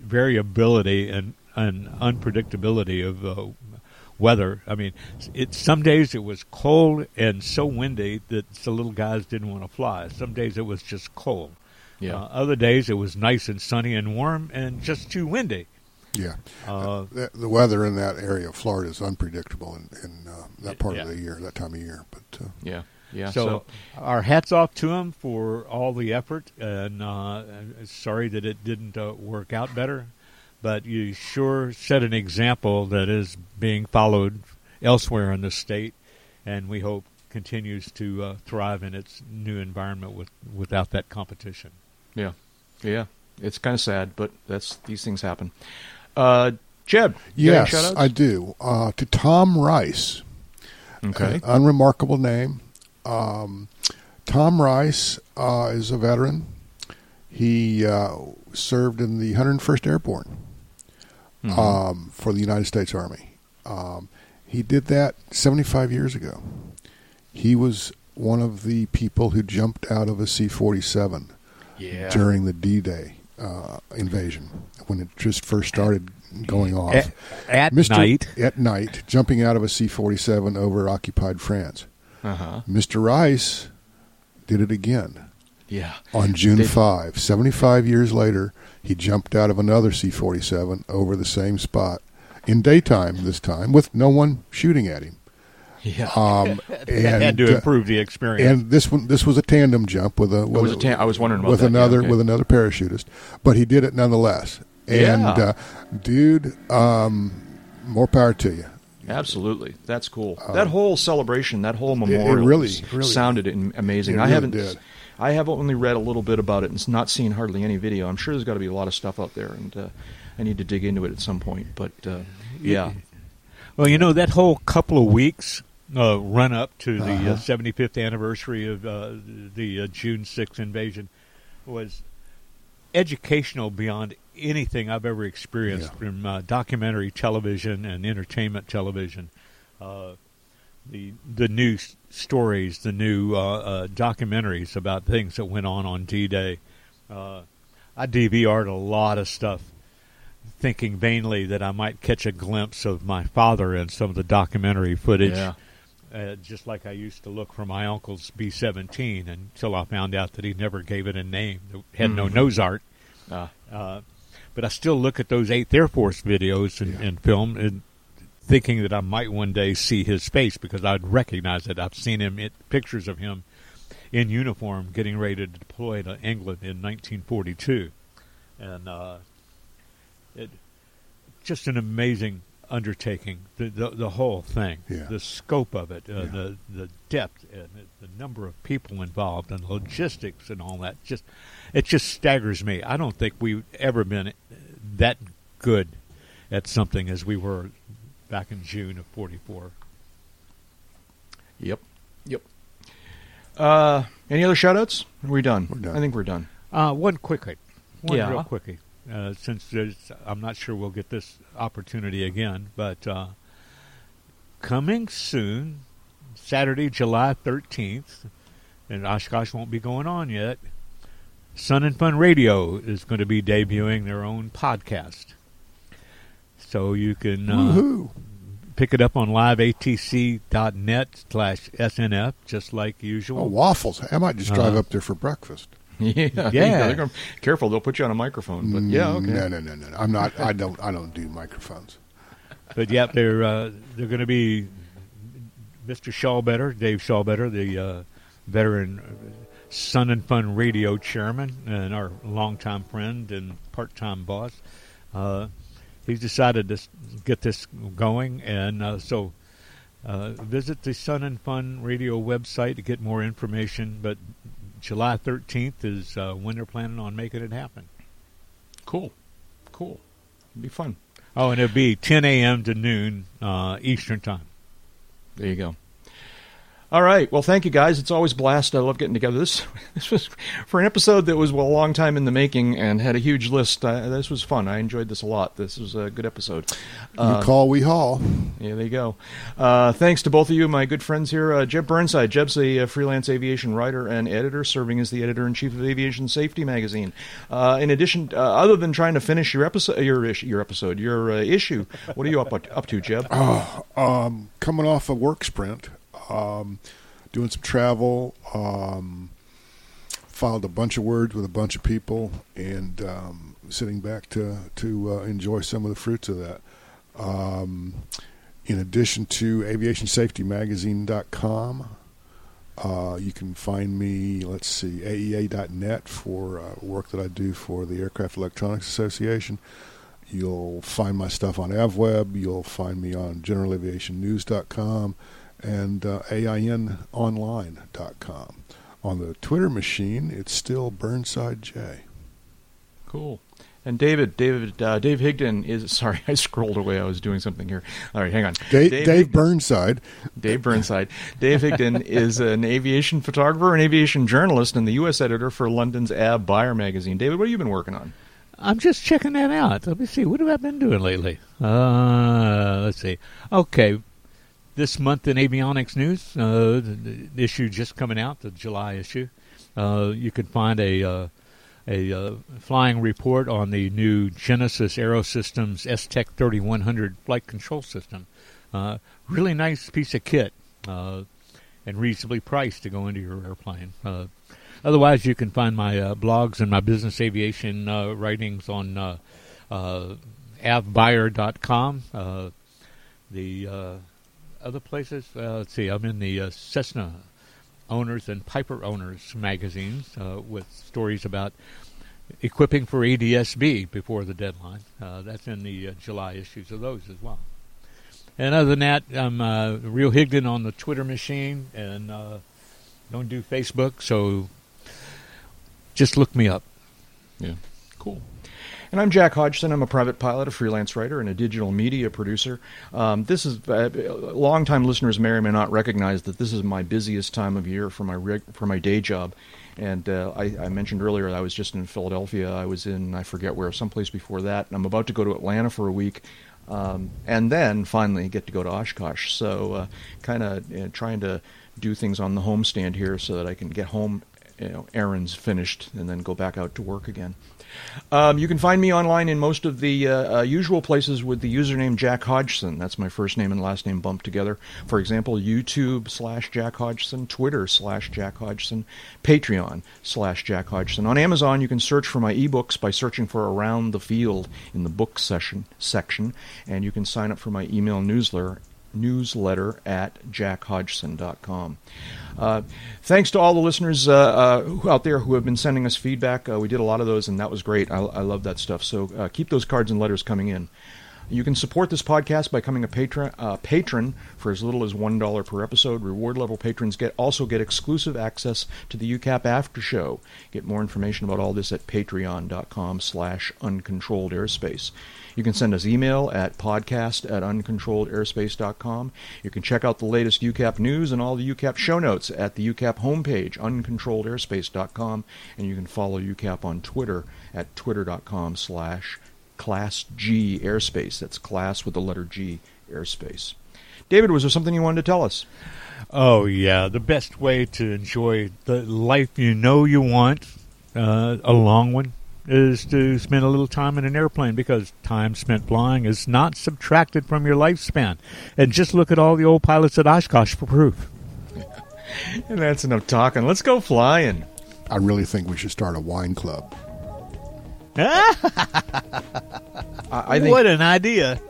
variability and, and unpredictability of uh, weather. I mean, it some days it was cold and so windy that the little guys didn't want to fly. Some days it was just cold. Yeah. Uh, other days it was nice and sunny and warm and just too windy. Yeah, Uh, the, the weather in that area of Florida is unpredictable in, in uh, that part Yeah. of the year, that time of year. But uh, yeah. Yeah. so, our hats off to him for all the effort, and uh, sorry that it didn't uh, work out better, but you sure set an example that is being followed elsewhere in the state, and we hope continues to uh, thrive in its new environment with without that competition. yeah. Yeah. It's kind of sad, but that's these things happen. Uh, Jeb, you got any yes. I do. Uh, to Tom Rice, Okay. unremarkable name. Um, Tom Rice uh, is a veteran. He uh, served in the 101st Airborne Mhm. um, for the United States Army. Um, he did that 75 years ago. He was one of the people who jumped out of a C 47 yeah. during the D Day uh, invasion when it just first started going off. At, at Mr. night, At night, jumping out of a C 47 over occupied France. Uh-huh. Mr. Rice did it again Yeah. on June Did- 5. 75 years later, he jumped out of another C 47 over the same spot in daytime this time with no one shooting at him. Yeah. Um, and, had to uh, improve the experience. and this one, this was a tandem jump with a. With was a tan- I was wondering about with that, yeah, another okay. with another parachutist, but he did it nonetheless. And Yeah. uh, dude, um, more power to you. Absolutely, that's cool. that whole celebration, that whole Um, it memorial, really- really- sounded amazing. it I haven't, did. I have only read a little bit about it and not seen hardly any video. I'm sure there's got to be a lot of stuff out there, and uh, I need to dig into it at some point. But uh, yeah, Well, you know that whole couple of weeks uh, run up to the uh Uh-huh. 75th anniversary of uh, the uh, June 6th invasion was educational beyond anything I've ever experienced Yeah. from uh, documentary television and entertainment television. Uh, the the new s- stories, the new uh, uh, documentaries about things that went on on D-Day. Uh, I DVR'd a lot of stuff thinking vainly that I might catch a glimpse of my father in some of the documentary footage, Yeah. Uh, just like I used to look for my uncle's B 17 until I found out that he never gave it a name, it had no Mhm. nose art. Ah. Uh, but I still look at those 8th Air Force videos and, and film and thinking that I might one day see his face because I'd recognize it. I've seen him, it, pictures of him in uniform getting ready to deploy to England in 1942. And uh, it just an amazing, undertaking, the, the the whole thing, Yeah. the scope of it, uh, Yeah. the the depth, and the, the number of people involved, and logistics, and all that. Just it just staggers me. I don't think we've ever been that good at something as we were back in June of '44. Yep. Yep. Uh, any other shout-outs? Are we done? We're done. I think we're done. Uh, one quickly, one Yeah. real quickie. Uh, since there's, I'm not sure we'll get this opportunity again, but uh, coming soon, Saturday, July 13th, and Oshkosh won't be going on yet. Sun and Fun Radio is going to be debuting their own podcast, so you can uh, pick it up on liveatc.net slash snf, just like usual. Oh, waffles! I might just drive Uh, up there for breakfast. yeah. Yeah. They're gonna- careful, they'll put you on a microphone. But yeah, okay. No, no, no, no. I'm not. I don't. I don't do microphones. But yeah, they're uh, they're going to be Mr. Shawbetter, Dave Shawbetter, the uh, veteran Sun and Fun Radio chairman and our longtime friend and part-time boss. Uh, he's decided to get this going, and uh, so uh, visit the Sun and Fun Radio website to get more information. But July 13th is uh, when they're planning on making it happen. Cool. Cool. It'd be fun. Oh, and it'll be 10 a.m. to noon uh, Eastern time. There you go. All right. Well, thank you guys. It's always a blast. I love getting together. This this was for an episode that was well, a long time in the making and had a huge list. Uh, this was fun. I enjoyed this a lot. This was a good episode. Uh, you call, we haul. Yeah, there you go. Uh, thanks to both of you, my good friends here. Uh, Jeb Burnside. Jeb's a, freelance aviation writer and editor, serving as the editor in chief of Aviation Safety magazine. Uh, in addition, uh, other than trying to finish your episode, your issue, your episode, your uh, issue, what are you up up to, Jeb? Um, coming off a work sprint, um, doing some travel, um, filed a bunch of words with a bunch of people, and um, sitting back to to uh, enjoy some of the fruits of that. Um, in addition to aviationsafetymagazine.com, uh, you can find me, let's see, AEA.net for uh, work that I do for the Aircraft Electronics Association. You'll find my stuff on AvWeb. You'll find me on generalaviationnews.com and uh, AINonline.com. On the Twitter machine, it's still Burnside J. Cool. And David, David, uh, Dave Higdon is sorry. I scrolled away. I was doing something here. All right, hang on. Dave, Dave, Higdon- Burnside. Dave Burnside. Dave Higdon is an aviation photographer and aviation journalist and the U.S. editor for London's AvBuyer magazine. David, what have you been working on? I'm just checking that out. Let me see. What have I been doing lately? Uh, let's see. Okay. This month in avionics news, uh, the, the issue just coming out, the July issue. Uh, you can find a uh, a uh, flying report on the new Genesys Aerosystems S-TEC 3100 flight control system. Uh, really nice piece of kit and reasonably priced to go into your airplane. Otherwise, you can find my blogs and my business aviation writings on avbuyer.com. The other places, uh, let's see, I'm in the uh, Cessna Owners and Piper Owners magazines uh, with stories about equipping for ADSB before the deadline. Uh, that's in the uh, July issues of those as well. And other than that, I'm uh, Real Higdon on the Twitter machine and uh, don't do Facebook, so just look me up. Yeah. Cool. And I'm Jack Hodgson. I'm a private pilot, a freelance writer, and a digital media producer. Um, this is uh, longtime listeners may or may not recognize that this is my busiest time of year for my reg- for my day job. And uh, I, I mentioned earlier I was just in Philadelphia. I was in I forget where, someplace before that. And I'm about to go to Atlanta for a week, um, and then finally get to go to Oshkosh. So uh, kind of trying to do things on the homestand here so that I can get home, you know, errands finished, and then go back out to work again. Um, you can find me online in most of the uh, uh, usual places with the username Jack Hodgson. That's my first name and last name bumped together. For example, YouTube slash Jack Hodgson, Twitter slash Jack Hodgson, Patreon slash Jack Hodgson. On Amazon, you can search for my ebooks by searching for Around the Field in the book session section, and you can sign up for my email newsletter newsletter at jackhodgson.com. Uh, thanks to all the listeners uh, uh, out there who have been sending us feedback. Uh, we did a lot of those, and that was great. I, I love that stuff. So uh, keep those cards and letters coming in. You can support this podcast by becoming a patron, uh, patron for as little as one dollar per episode. Reward level patrons get also get exclusive access to the UCAP after show. Get more information about all this at patreon.com/slash uncontrolled airspace. You can send us email at podcast at uncontrolledairspace.com. You can check out the latest UCAP news and all the UCAP show notes at the UCAP homepage, uncontrolledairspace.com, and you can follow UCAP on Twitter at twitter.com slash class G airspace. That's class with the letter G airspace. David, was there something you wanted to tell us? Oh yeah, the best way to enjoy the life you know you want, uh, a long one, is to spend a little time in an airplane because time spent flying is not subtracted from your lifespan. And just look at all the old pilots at Oshkosh for proof. And that's enough talking. Let's go flying. I really think we should start a wine club. I, I think what an idea!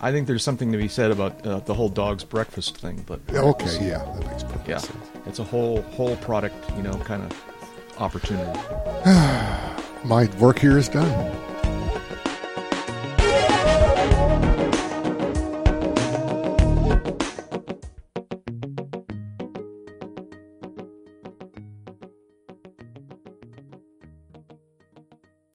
I think there's something to be said about uh, the whole dog's breakfast thing, but Okay, yeah, that makes perfect yeah, sense. it's a whole whole product, you know, kind of opportunity. My work here is done.